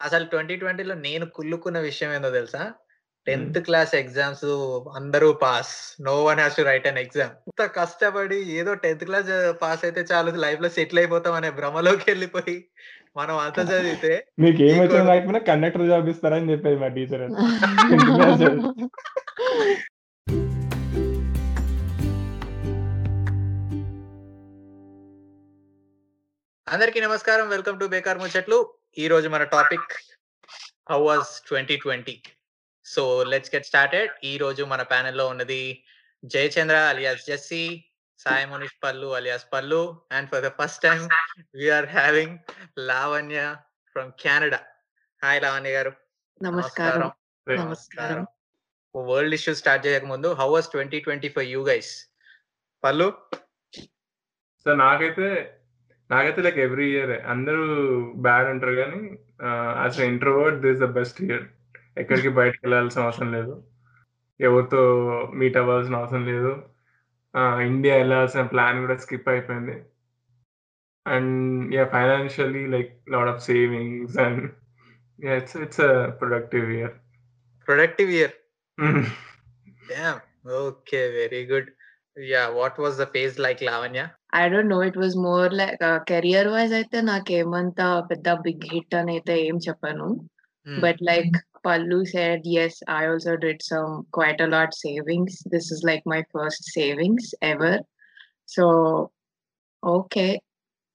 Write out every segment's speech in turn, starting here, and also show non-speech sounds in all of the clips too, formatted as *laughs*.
అసలు 2020లో నేను కుళ్ళుకున్న విషయం ఏందో తెలుసా? 10థ్ క్లాస్ ఎగ్జామ్స్ అందరూ pass. No one has to write an exam. ఇంత కష్టపడి ఏదో 10థ్ క్లాస్ పాస్ అయితే చాలు లైఫ్‌లో సెటిల్ అయిపోతాం అనే భ్రమలోకెళ్ళిపోయి మనం అంత చదివితే నీకు రాకపోయినా కండక్టర్ జాబ్ ఇస్తారని చెప్పేది మా టీచర్. 10థ్ క్లాస్ చదివి. అందరికీ నమస్కారం. వెల్కమ్ టు బేకార్ ముచ్చట్లు. ఈ రోజు మన topic how was 2020. So let's get started. ఈ రోజు మన ప్యానెల్‌లో ఉన్నది Jayachandra alias Jessie, Sai Manish Pallu alias Pallu and for the first time we are having Lavanya from Canada. Hi Lavanya garu. నమస్కారం. నమస్కారం. వరల్డ్ ఇష్యూ స్టార్ట్ చేయకముందు how was 2020 for you guys? Pallu? So నాకైతే నాకైతే like every year అందరూ bad అంటారు కానీ a introvert this the best year. ఎక్కడికి బయటకి వెళ్ళాల్సిన అవసరం లేదు. ఎవరితో మీట్ అవ్వాల్సిన అవసరం లేదు. ఇండియా వెళ్ళాల్సిన ప్లాన్ కూడా స్కిప్ అయిపోయింది. And yeah! Financially like lot of savings and! It's it's productive year. Productive year. Okay. Very good. Yeah! What was the phase like Lavanya? I don't know. It was more like ah, career wise అయితే నాకేమంత పెద్ద big hit అనైతే ఏం చెప్పను. Hmm. But like Pallu said yes I also did some quite a lot savings. This is like my first savings ever. So okay.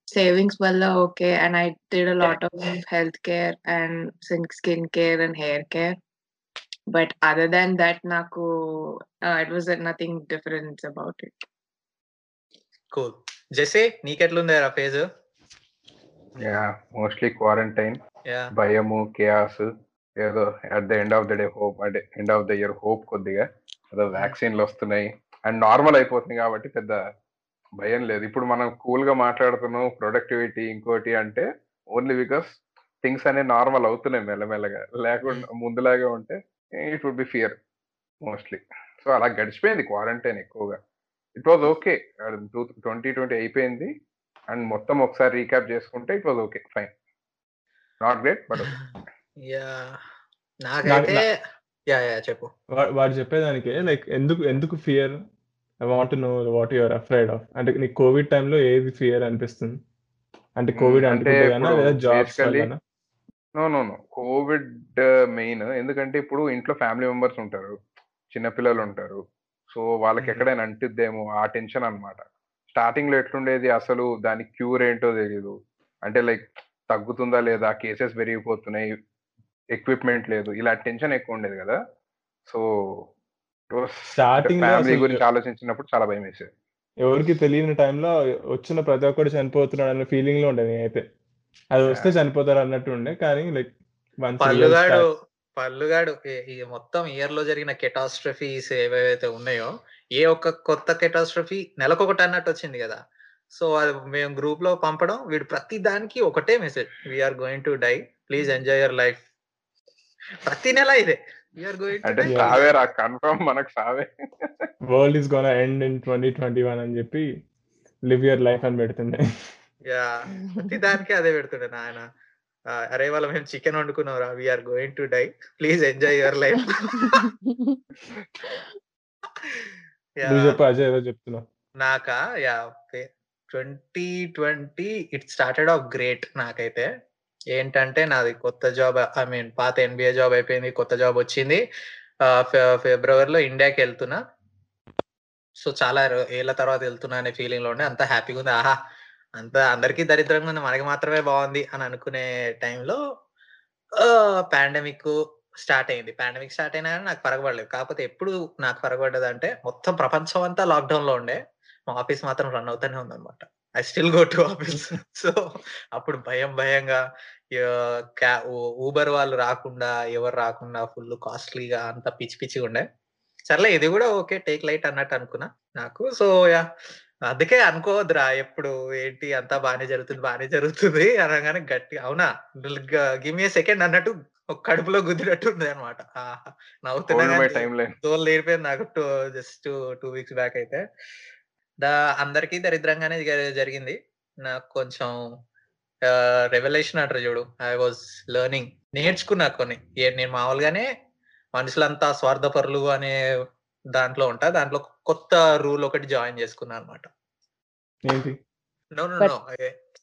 Savings వల్ల okay. And I did a lot of health care and sin skin care and hair care. But other than that నాకు ah, it was nothing difference about it. Cool. Jessie నీకెట్లుంది ఆ phase? Yeah! Mostly quarantine. భయము, chaos ఏదో at the end of the day hope అంటే end of the year hope కొద్దిగా. ఏదో హ్మ్. వ్యాక్సిన్‌లొస్తున్నాయి. And normal అయిపోతుంది కాబట్టి పెద్ద భయం లేదు. ఇప్పుడు మనం కూల్‌గా మాట్లాడుతున్నాం. ప్రొడక్టివిటీ ఇంకోటి అంటే ఓన్లీ బికాస్ థింగ్స్ అనేవి నార్మల్ అవుతున్నాయి మెల్లమెల్లగా. లేకుండా ముందులాగే ఉంటే it would be fear mostly. So అలా గడిచిపోయింది క్వారంటైన్ ఎక్కువగా. It was okay. టూ 2020 అయిపోయింది. అండ్ మొత్తం ఒకసారి రీక్యాప్ చేసుకుంటే it was okay. Fine. Not great but నాకైతే! చెప్పు. వాడు చెప్పేదానికే లైక్ ఎందుకు ఎందుకు fear? I want to know what you are afraid of. అంటే నీకు కోవిడ్ టైమ్‌లో ఏది ఫియర్ అనిపిస్తుంది? అంటే. కోవిడ్ అంటే ఇప్పుడు లేదా jobs? No. No. No. Covid main. ఎందుకంటే ఇప్పుడు ఇంట్లో ఫ్యామిలీ మెంబర్స్ ఉంటారు. చిన్న పిల్లలుంటారు. సో వాళ్ళకి. ఎక్కడైనా అంటుద్దేమో ఆ టెన్షన్ అన్నమాట. స్టార్టింగ్‌లో ఎట్లుండేది అసలు దానికి క్యూర్ ఏంటో తెలీదు. అంటే లైక్ తగ్గుతుందా లేదా? కేసెస్ పెరిగిపోతున్నాయి. ఎక్విప్‌మెంట్ లేదు. ఇలా టెన్షన్ ఎక్కువ ఉండేది కదా! సో స్టార్టింగ్‌లో ఫ్యామిలీ గురించి ఆలోచించినప్పుడు చాలా భయమేసేది. ఎవరికీ తెలియని టైమ్‌లో వచ్చిన ప్రతి ఒక్కడు చనిపోతున్నాడన్న ఫీలింగ్‌లో ఉండే నేనైతే. అది వస్తే! చనిపోతారు అన్నట్టు ఉండే. కానీ లైక్ పల్లుగాడు ఈ మొత్తం ఇయర్‌లో జరిగిన కెటాస్ట్రఫీస్ ఏవేవైతే ఉన్నాయో, ఏ ఒక్క కొత్త కెటాస్ట్రఫీ నెలకొకటి అన్నట్టు వచ్చింది కదా! సో అది మేము గ్రూప్‌లో పంపడం వీడు ప్రతి దానికి ఒకటే message. We are going to die. Please enjoy your life. ప్రతి నెల ఇదే. గోయింగ్ అంటే సావేరా కన్ఫర్మ్ మనకు సావే. World is gonna end in 2021 అని చెప్పి లివ్ యువర్ లైఫ్ అని పెడుతుండే. యాహ్! ప్రతి దానికి అదే పెడుతుండే నాయన. అరే ఇవాళ మేము chicken వండుకున్నాంరా. We are going to die. Please enjoy your life. నాకా? Yeah! Okay. 2020 it started off great నాకైతే. ఏంటంటే నాది కొత్త జాబ్ ఐ మీన్ పాత ఎన్‌బీఏ జాబ్ అయిపోయింది. కొత్త జాబ్ వచ్చింది. ఫిబ్రవరిలో ఇండియాకెళ్తున్నా. సో చాలా రో ఏళ్ళ తర్వాత వెళ్తున్నా అనే ఫీలింగ్‌లో ఉండే. అంతా హ్యాపీగా ఉంది. ఆహా! అంతా అందరికీ దరిద్రంగా ఉంది. మనకి మాత్రమే బాగుంది అని అనుకునే టైంలో పాండమిక్ స్టార్ట్ అయింది. పాండమిక్ స్టార్ట్ అయినా నాకు పరగబడలేదు కాకపోతే ఎప్పుడు నాకు ఫరక అంటే మొత్తం ప్రపంచం అంతా లాక్‌డౌన్‌లో ఉండే. మా ఆఫీస్ మాత్రం రన్ అవుతూనే ఉందన్నమాట. I still go to office. *laughs* So అప్పుడు భయం భయంగా క్యా ఊబర్ వాళ్ళు రాకుండా, ఎవరు రాకుండా ఫుల్ కాస్ట్‌లీగా అంత పిచ్చి పిచ్చిగా ఉండే. సర్లే ఇది కూడా ఓకే. టేక్ లైట్ అన్నట్టు అనుకున్నా. నాకు సో యా అందుకే అనుకోవద్దురా ఎప్పుడు ఏంటి అంతా బానే జరుగుతుంది, బానే జరుగుతుంది అనంగానే గట్టిగా అవునా? గివ్ మీ సెకండ్ అన్నట్టు ఒక కడుపులో గుద్దినట్టు ఉందన్నమాట. ఆహా! నవ్వుతున్నా. తోలు నాకు టూ జస్ట్ 2 వీక్స్ బ్యాక్ అయితే. ద అందరికీ దరిద్రంగానే జరిగింది. నాకు కొంచెం రెవల్యూషన్ అంటారు చూడు. ఐ వాస్ లెర్నింగ్ నేర్చుకున్నా కొన్ని నేను మామూలుగానే మనుషులంతా స్వార్థపరులు అనే దాంట్లో ఉంటా దాంట్లో కొత్త రూల్ ఒకటి జాయిన్ చేసుకున్నా అనమాట ఏంటి? No no But- no.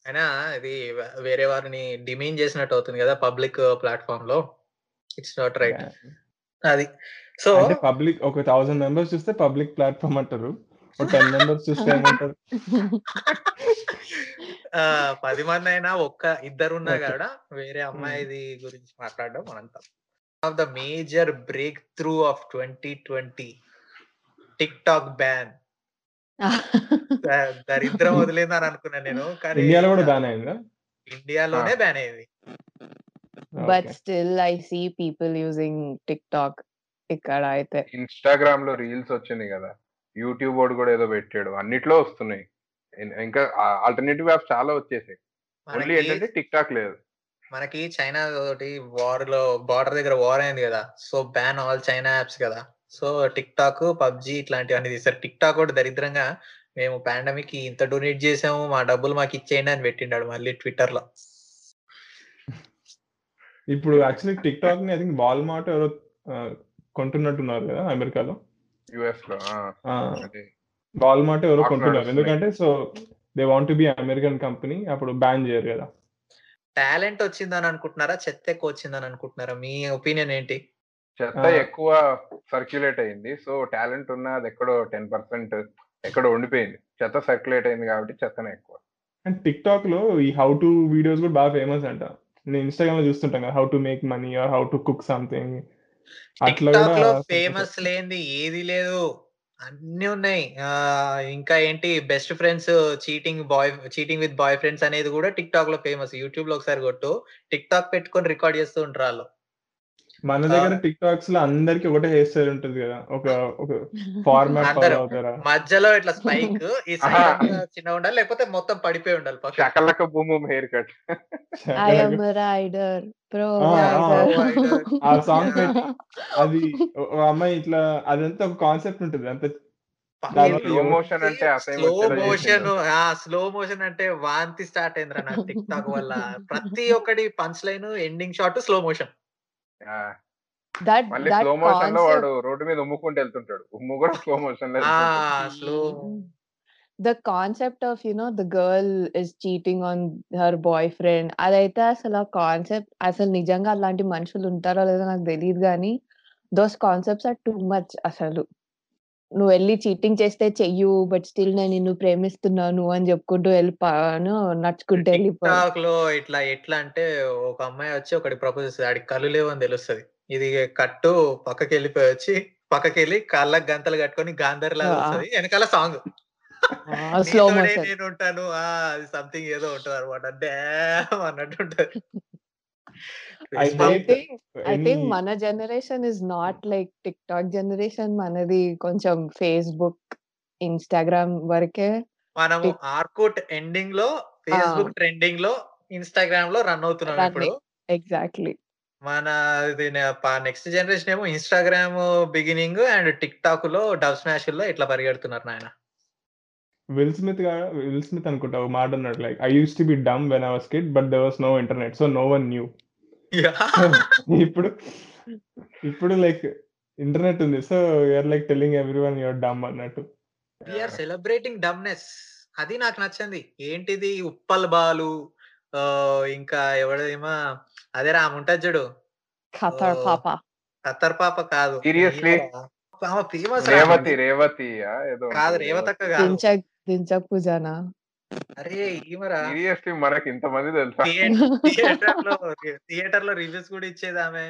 అయినా ఇది వేరే వారిని డిమీన్ చేసినట్టు అవుతుంది కదా పబ్లిక్ ప్లాట్ఫామ్లో ఇట్స్ నాట్ రైట్. అది. సో అంటే పబ్లిక్ ఒక థౌసండ్ మెంబర్స్ చూస్తే పబ్లిక్ ప్లాట్ఫామ్ అంటారు. ఒక టెన్ మెంబర్స్ చూస్తే ఏమంటారు? *laughs* ఆ, పది మంది అయినా ఒక్క ఇద్దరు ఉన్నా. కూడా వేరే అమ్మాయిది గురించి మాట్లాడడం మనంతా. Of the major breakthrough of twenty twenty TikTok ban దరిద్రం *laughs* వదిలిందని అనుకున్నా నేను కానీ ఇండియాలో కూడా బ్యాన్ అయిందా? ఇండియాలోనే బ్యాన్ అయ్యింది but. Still I see people using TikTok ఇక్కడ అయితే. ఇన్స్టాగ్రామ్లో రీల్స్ వచ్చింది కదా. యూట్యూబ్ వాడు కూడా ఏదో పెట్టాడు. అన్నిట్లో వస్తున్నాయి. ఇంకా ఆల్టర్నేటివ్ యాప్స్ చాలా వచ్చేసాయి. ఓన్లీ ఏంటంటే టిక్ టాక్ లేదు. మనకి చైనా తోటి వార్లో బార్డర్ దగ్గర వార్ అయింది కదా. So ban all China apps కదా. సో టిక్ టాక్ పబ్జి ఇట్లాంటివన్నీ తీస్తారు టిక్ టాక్ కూడా దరిద్రంగా మేము పాండమిక్ ఇంత డొనేట్ చేసాము మా డబ్బులు మాకు ఇచ్చేయండి అని పెట్టిండాడు మళ్ళీ ట్విట్టర్లో ఇప్పుడు యాక్చువల్లీ టిక్ టాక్ని ఐ థింక్ వాల్మార్ట్ ఎవరో కొంటున్నట్టున్నారు కదా అమెరికాలో? యుఎస్లో వాల్మార్ట్ ఎవరో కొంటున్నారు. ఎందుకంటే so they want be American company అప్పుడు బ్యాన్ చేయరు కదా. టాలెంట్ వచ్చిందని అనుకుంటున్నారా? చెత్త ఎక్కువ వచ్చిందని అనుకుంటున్నారా? మీ ఒపీనియన్ ఏంటి? చెత్త. ఎక్కువ సర్క్యులేట్ అయింది. సో టాలెంట్ ఉన్న అది ఎక్కడో టెన్ పర్సెంట్ ఎక్కడో ఉండిపోయింది. చెత్త సర్క్యులేట్ అయింది కాబట్టి చెత్తనే ఎక్కువ. అండ్ టిక్ టాక్లో ఈ హౌ టు వీడియోస్ కూడా బాగా ఫేమస్ అంట. నేను ఇన్స్టాగ్రామ్లో చూస్తుంటాం కదా how to make money or how to cook something అట్లా కూడా ఫేమస్ లేనిది ఏది లేదు. అన్ని ఉన్నాయి. ఆ, ఇంకా ఏంటి best friends cheating boy cheating with boyfriends అనేది కూడా టిక్ టాక్లో ఫేమస్ యూట్యూబ్లో ఒకసారి కొట్టు. టిక్ టాక్ పెట్టుకొని రికార్డ్ చేస్తూ ఉంటారు వాళ్ళు. మన దగ్గర టిక్ టాక్స్లో అందరికి ఒకటే హెయిర్ స్టైల్ ఉంటుంది కదా. ఒక ఒక ఫార్మాట్ *laughs* ఫాలో. అవుతారా? మధ్యలో ఇట్లా స్పైక్ *laughs* ఈ చిన్నగా ఉండాలి లేకపోతే మొత్తం పడిపోయి ఉండాలి చకలక boom haircut. I am a rider, pro Ah, ah, rider. ఆ సాంగ్ అది అమ్మాయి ఇట్లా అదంతా ఒక కాన్సెప్ట్ ఉంటుంది. అంత స్లో మోషన్ అంటే స్లో మోషన్ స్లో మోషన్ అంటే వాంతి స్టార్ట్ అయిందిరా నాకు టిక్ టాక్ వల్ల. *laughs* ప్రతి ఒక్కటి punch line ending shot slow motion మళ్ళీ స్లో మోషన్లో వాడు రోడ్డు మీద ఉమ్ముకుంటూ వెళ్తుంటాడు. ఉమ్ము కూడా స్లో మోషన్లో ఆ వెళ్తుంటాడు. Slow the concept of you know the girl is cheating on her boyfriend. అదైతే అసలు ఆ కాన్సెప్ట్ అసలు నిజంగా అలాంటి మనుషులు ఉంటారో లేదో నాకు తెలియదు కానీ those concepts are too much అసలు. నువ్వు వెళ్ళి చీటింగ్ చేస్తే చెయ్యు బట్ స్టిల్ నేను నిన్ను ప్రేమిస్తున్నాను అని చెప్పుకుంటూ వెళ్ళిపోను నడుచుకుంటూ వెళ్ళిపో. ఇట్లా ఎట్లా అంటే ఒక అమ్మాయి వచ్చి ఒకటి ప్రపోజ్ చేస్తుంది. ఆడికి కళ్ళు లేవు అని తెలుస్తుంది. ఇది కట్టు పక్కకి వెళ్ళిపోయి వచ్చి పక్కకి వెళ్ళి కాళ్ళకి గంతలు కట్టుకొని గాంధర్ లాగా. వస్తుంది. వెనకాల సాంగ్. స్లో నేను ఉంటాను సంథింగ్ ఏదో ఉంటుంది అనమాట డ్యామ్ అన్నట్టు ఉంటది. *laughs* Think any- మన generation is not like TikTok generation మనది కొంచెం ఫేస్బుక్ ఇన్స్టాగ్రామ్ వరకే మనము Tik- ఆర్కుట్ ఎండింగ్లో ఫేస్బుక్ ట్రెండింగ్లో ఇన్స్టాగ్రామ్లో రన్ అవుతున్నాం. ఇప్పుడు. ఎగ్జాక్ట్లీ మన నెక్స్ట్ జనరేషన్ ఏమో ఇన్స్టాగ్రామ్ బిగినింగ్ అండ్ టిక్ టాక్లో డబ్ స్మాష్లో ఇట్లా పరిగెడుతున్నారు నాయన. విల్ స్మిత్ విల్ స్మిత్ అనుకుంటా మాట అన్నాడు like I use to be dumb when I was kid but there was no internet so no one knew *laughs* ఇప్పుడు ఇప్పుడు లైక్ ఇంటర్నెట్ ఉంది. So you're like telling everyone your dumb అన్నట్టు. We're celebrating dumbness అది నాకు నచ్చింది. ఏంటిది? ఉప్పల్ బాలు ఆ, ఇంకా ఎవడేమో అదే ఆమె ఉంటది చూడు. ఖతర్ Oh. పాప. ఖత్తర్ పాప కాదు. Seriously? ఆమె ఫేమస్ రేవతి రేవతి ఏదో కాదు రేవతక్క కాదు. దించక్ దించక్ పూజానా? అరే ఈమరా సీరియస్లీ మనకి ఇంతమంది తెలుసా? థియేటర్లో *laughs* థియేటర్లో రివ్యూస్ కూడా ఇచ్చేది ఆమె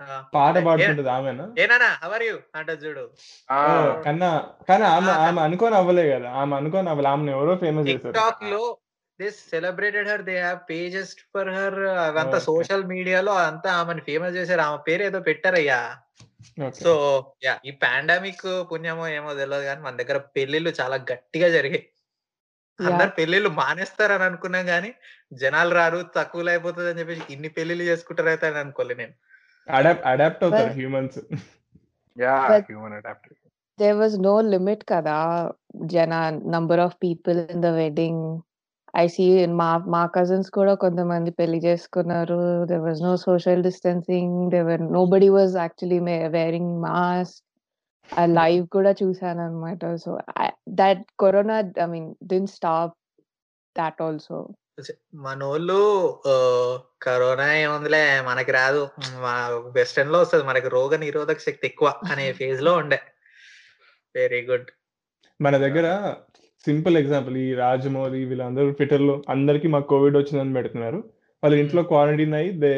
ఆ, పాట పాడుతుంటది ఆమెనా? ఏనానా హవర్ యూ అంటది చూడు. కన్నా కానీ ఆమె ఆమె అనుకోని అవ్వలే కదా. ఆమె అనుకోని అవ్వలే. ఆమెను ఎవరో ఫేమస్ చేశారు. టాక్లో this celebrated her they have pages for her అవంతా. సోషల్ మీడియాలో అంతా ఆమెను ఫేమస్ చేశారు. ఆమె పేరు ఏదో పెట్టారయ్యా. సో యా ఈ పాండమిక్ పుణ్యమో ఏమో తెలియదు కానీ మన దగ్గర పెళ్ళిళ్ళు చాలా గట్టిగా జరిగాయి. అందరు పెళ్ళిళ్ళు మానేస్తారని అనుకున్నాం కానీ జనాలు రారు తక్కువ అయిపోతుంది అని చెప్పేసి ఇన్ని పెళ్ళిళ్ళు చేసుకుంటారు అయితే అని అనుకోలే నేను అడాప్ట్ అడాప్ట్ అవుతారు humans yeah human adapter there was no limit kada jana number of people in the wedding I see మా మా కజిన్స్ కూడా కొంతమంది పెళ్ళి చేసుకున్నారు. There was no social distancing. There were nobody was actually may wearing mask. ఆ live కూడా చూసానన్నమాట. So, I that corona I mean didn't stop thought also. మనోళ్ళు corona ఏముందిలే మనకి రాదు. మా వెస్టర్న్‌లో వస్తది. మనకి రోగ నిరోధక శక్తి ఎక్కువ అనే *laughs* ఫేజ్‌లో ఉండే. Very good. మన దగ్గర సింపుల్ ఎగ్జాంపుల్ ఈ రాజమౌళి వీళ్ళందరూ ట్విట్టర్‌లో అందరికి మాకు కోవిడ్ వచ్చిందని పెడుతున్నారు. వాళ్ళు ఇంట్లో. క్వారంటైన్ అయ్యి దే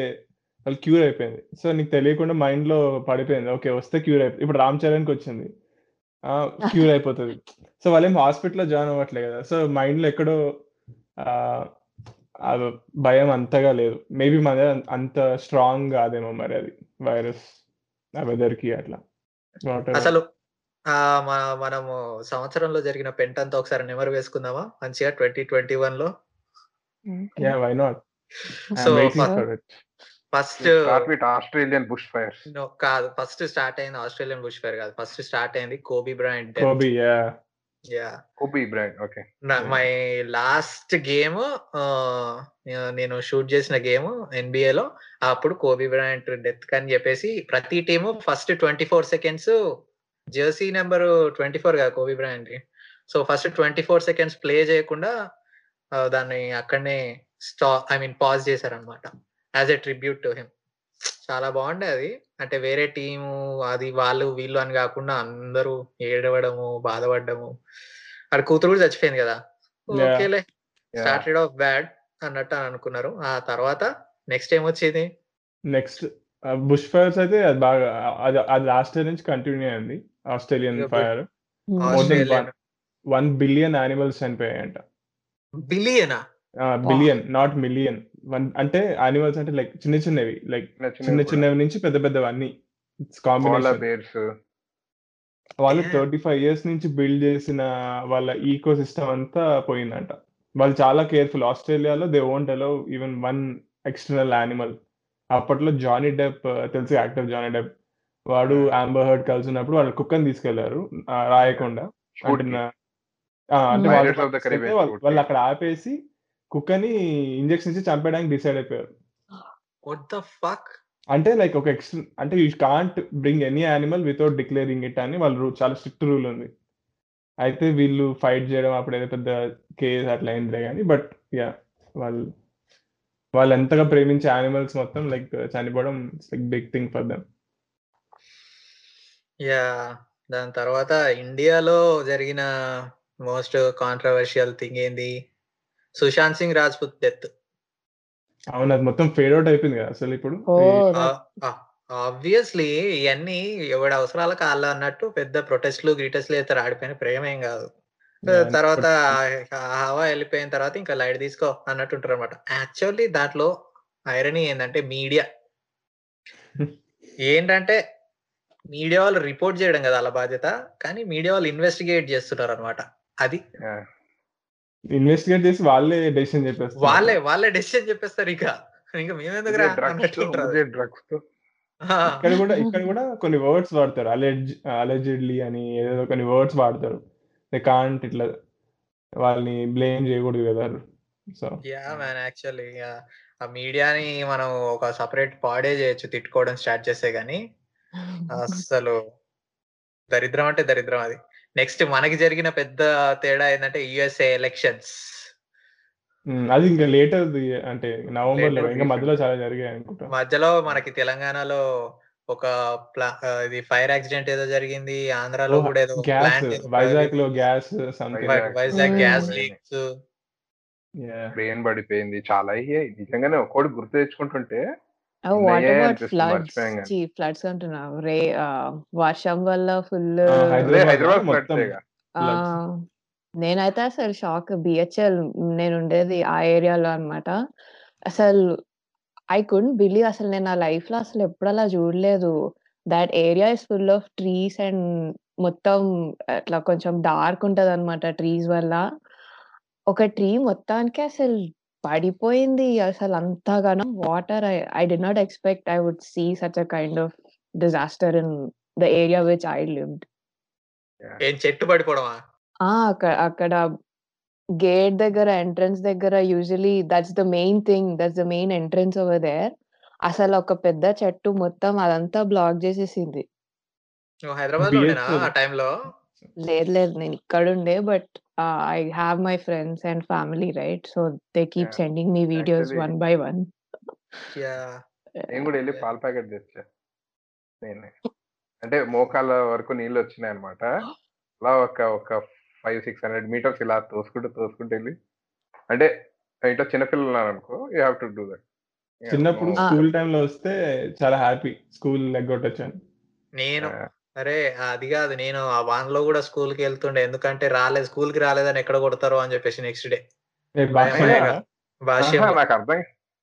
వాళ్ళు క్యూర్ అయిపోయింది. సో, నీకు తెలియకుండా మైండ్‌లో పడిపోయింది. ఓకే. వస్తే క్యూర్ అయిపో ఇప్పుడు 'రామ్ చరణ్‌కి' వచ్చింది. ఆ! క్యూర్ అయిపోతది. సో, వాళ్ళేం హాస్పిటల్‌లో జాయిన్ అవ్వట్లే కదా! సో, మైండ్‌లో ఎక్కడో ఆహ్, అది భయం అంతగా లేదు. మేబీ మన అంత స్ట్రాంగ్ కాదేమో మరి అది వైరస్. ఆ వెదర్‌కి అట్లా. వాటెవర్. అసలు మనము సంవత్సరంలో జరిగిన పెంటంతా ఒకసారి నెమరు వేసుకుందామా? మంచిగా 2021లో. Okay. Yeah! Why not? I so, for. First with Australian bush fires. No కాదు. ఫస్ట్ స్టార్ట్ అయింది ఆస్ట్రేలియన్ బుష్ ఫైర్ కాదు. ఫస్ట్ స్టార్ట్ అయింది Kobe Bryant death. Kobe yeah! Yeah! Kobe Bryant. Okay. My last game నేను shoot చేసిన game ఎన్‌బీఏలో అప్పుడు Kobe Bryant డెత్‌కి అని చెప్పేసి ప్రతి team first 24 seconds jersey number 24 కదా! కోబీ బ్రైయంట్‌ది. సో, ఫస్ట్ 24 సెకండ్స్ ప్లే చేయకుండా ఆహ్, దాన్ని అక్కడనే స్టా ఐ మీన్ పాజ్ చేశారన్నమాట. As a tribute to him. చాలా బాగుండే అది. అంటే వేరే టీము అది వాళ్ళు వీళ్ళు అని కాకుండా అందరూ ఏడవడము, బాధపడ్డము. ఆడి కూతురు కూడా చచ్చిపోయింది కదా! ఓకేలే. స్టార్టెడ్ ఆఫ్ బ్యాడ్ అన్నట్టు అనుకున్నారు. ఆ తర్వాత నెక్స్ట్ ఏమొచ్చింది? నెక్స్ట్ ఆహ్, బుష్ ఫైర్స్ అయితే అది బాగా అది అది లాస్ట్ ఇయర్ నుంచి కంటిన్యూ అయింది. Australian fire. హ్మ్. More than Australian 1, 1 billion animals చనిపోయాయంట. బిలియనా? Billion not million. One అంటే యానిమల్స్ అంటే లైక్ చిన్న చిన్నవి. లైక్ చిన్న చిన్న చిన్నవి నుంచి పెద్ద. It's combination. బేర్స్. వాళ్ళు యాహ్! 35 ఇయర్స్ నుంచి బిల్డ్ చేసిన వాళ్ళ ఈకో సిస్టమ్ అంతా పోయిందంట. వాళ్ళు చాలా కేర్‌ఫుల్. ఆస్ట్రేలియాలో they won't allow even one external animal. అప్పట్లో జానీ డెప్ తెలుసు యాక్టర్ జానీ డెప్. వాడు హ్మ్. యాంబర్ హర్డ్ కలిసున్నప్పుడు వాళ్ళ కుక్కని తీసుకెళ్ళారు. రాయకుండా. అంటే. వాళ్ళు అక్కడ ఆపేసి కుక్కని ఇంజెక్షన్ ఇచ్చి చంపేయడానికి డిసైడ్ అయిపోయారు. What the fuck? అంటే లైక్ ఒక ఎక్స్ అంటే you can't bring any animal without declaring it అని వాళ్ళ చాలా స్ట్రిక్ట్ రూల్ ఉంది. అయితే వీళ్ళు ఫైట్ చేయడం అప్పుడేదో పెద్ద కేస్ అట్లా అయిందిలే గాని బట్ యాహ్! వాళ్ళు వాళ్ళు ఎంతగా ప్రేమించే యానిమల్స్ మొత్తం లైక్ చనిపోవడం like big thing for them. Yeah! దాని తర్వాత ఇండియాలో జరిగిన మోస్ట్ కాంట్రోవర్షియల్ థింగ్ ఏంది? సుశాంత్ సింగ్ రాజ్‌పుత్ డెత్. అవును. అది మొత్తం ఫేడ్ ఔట్ అయిపోయింది కదా! దట్ ఆ! ఆబ్వియస్‌లీ ఇయన్నీ ఎవడి అవసరాలకు ఆళ్ళు అన్నట్టు పెద్ద ప్రొటెస్ట్‌లు, గిటెస్ట్‌లు చేస్తారు. ఆడి పైన ప్రేమ ఏం కాదు. తర్వాత హవా వెళ్ళిపోయిన తర్వాత ఇంకా లైట్ తీసుకో అన్నట్టు ఉంటారన్నమాట. యాక్చువల్లీ దాంట్లో ఐరనీ ఏందంటే మీడియా. *laughs* ఏంటంటే మీడియా వాళ్ళు రిపోర్ట్ చేయడం కదా ఆళ్ళ బాధ్యత. కానీ మీడియా వాళ్ళు ఇన్వెస్టిగేట్ చేస్తున్నారన్నమాట. అది. ఇన్వెస్టిగేట్ చేసి వాళ్ళే డెసిషన్ చెప్పేస్తున్నారు. వాళ్ళే వాళ్ళే డెసిషన్ చెప్పేస్తారు ఇక. ఇంక. ఆ! ఇక్కడ కూడా ఇక్కడ కూడా కొన్ని వర్డ్స్ వాడతారు. అలెడ్జ్ అలెజెడ్‌లీ అని ఏదేదో కొన్ని వర్డ్స్ వాడతారు. దే కాంట్ ఇట్లా వాళ్ళని బ్లేమ్ చేయకూడదు కదా! So yeah! Man actually! ఆ మీడియాని మనం ఒక సెపరేట్ పాడే చేయొచ్చు తిట్టుకోవడం స్టార్ట్ చేస్తే గాని. *laughs* అస్సలు దరిద్రం అంటే దరిద్రం అది. నెక్స్ట్ మనకి జరిగిన పెద్ద తేడా ఏందంటే యూఎస్ఏ ఎలక్షన్స్. అది ఇంకా లేటర్‌ది అంటే నవంబర్‌లో లేటర్ ఇంకా మధ్యలో. చాలా జరిగాయి అనుకుంటా. మధ్యలో మనకి తెలంగాణలో ఒక ఇది ఫైర్ యాక్సిడెంట్ ఏదో జరిగింది. ఆంధ్రాలో! కూడా ఏదో వైజాగ్‌లో ప్రయోగింది. Gas Vizag Vizag. Gas. Leaks. Brain పడిపోయింది. చాలా అయ్యాయి. నిజంగానే ఒక్కోటి గుర్తు తెచ్చుకుంటుంటే వాట్ అయ్యాయి అబౌట్ అనిపిస్తుంది ఫ్లడ్స్? మర్చిపోయాం గాని. ఛీ! ఫ్లడ్స్ అంటున్నా. రే వర్షం వల్ల ఫుల్ ఆ! అదే హైదరాబాద్‌లో హైదరాబాద్ మొత్తం ఫ్లడ్సేగా. ఆ! ఫ్లడ్స్. నేనైతే అసలు షాక్. బీహెచ్ఎల్ నేనుండేది ఆ ఏరియాలో అన్నమాట. అసలు ఐ కుడ్నట్ బిలీవ్ అసలు నేను నా లైఫ్‌లో అసలు ఎప్పుడు అలా చూడలేదు. That area is full of trees and మొత్తం అట్లా కొంచెం డార్క్ ఉంటదన్నమాట ట్రీస్ వల్ల. ఒక ట్రీ మొత్తానికి అసలు పడిపోయింది. అసలు అంతగనం water I I did not expect I would see such a kind of disaster in the area which I lived. ఏం చెట్టు పడిపోవడమా? ఆ! అక్క అక్కడ గేట్ దగ్గర ఎంట్రన్స్ దగ్గర usually that's the main thing that's the main entrance over there అసలు ఒక పెద్ద చెట్టు మొత్తం అదంతా బ్లాక్ చేసేసింది హైదరాబాద్లో. ఆ టైంలో లేదు లేదు. నేను ఇక్కడ ఉండే but I have my friends and family right? So they keep. Sending me videos one by one. Yeah నేను కూడా వెళ్ళి పాల ప్యాకెట్ తెచ్చా. నేను. అంటే మోకాళ్ళ వరకు నీళ్ళు వచ్చినాయి అనమాట అలా ఒక ఒక ఫైవ్ సిక్స్ హండ్రెడ్ మీటర్స్ ఇలా తోసుకుంటూ తోసుకుంటూ వెళ్ళి అంటే ఇంట్లో చిన్నపిల్లలు ఉన్నారు అనుకో you have to do that. చిన్నప్పుడు. స్కూల్ టైంలో వస్తే చాలా హ్యాపీ. స్కూల్ ఎగ్గొట్టొచ్చాను నేను అరే అది కాదు. నేను ఆ వాన్లో కూడా స్కూల్కి వెళ్తుండే. ఎందుకంటే రాలేదు స్కూల్కి రాలేదని ఎక్కడ కొడతారో అని చెప్పేసి నెక్స్ట్ డే. భాష్యం నాకు అర్థం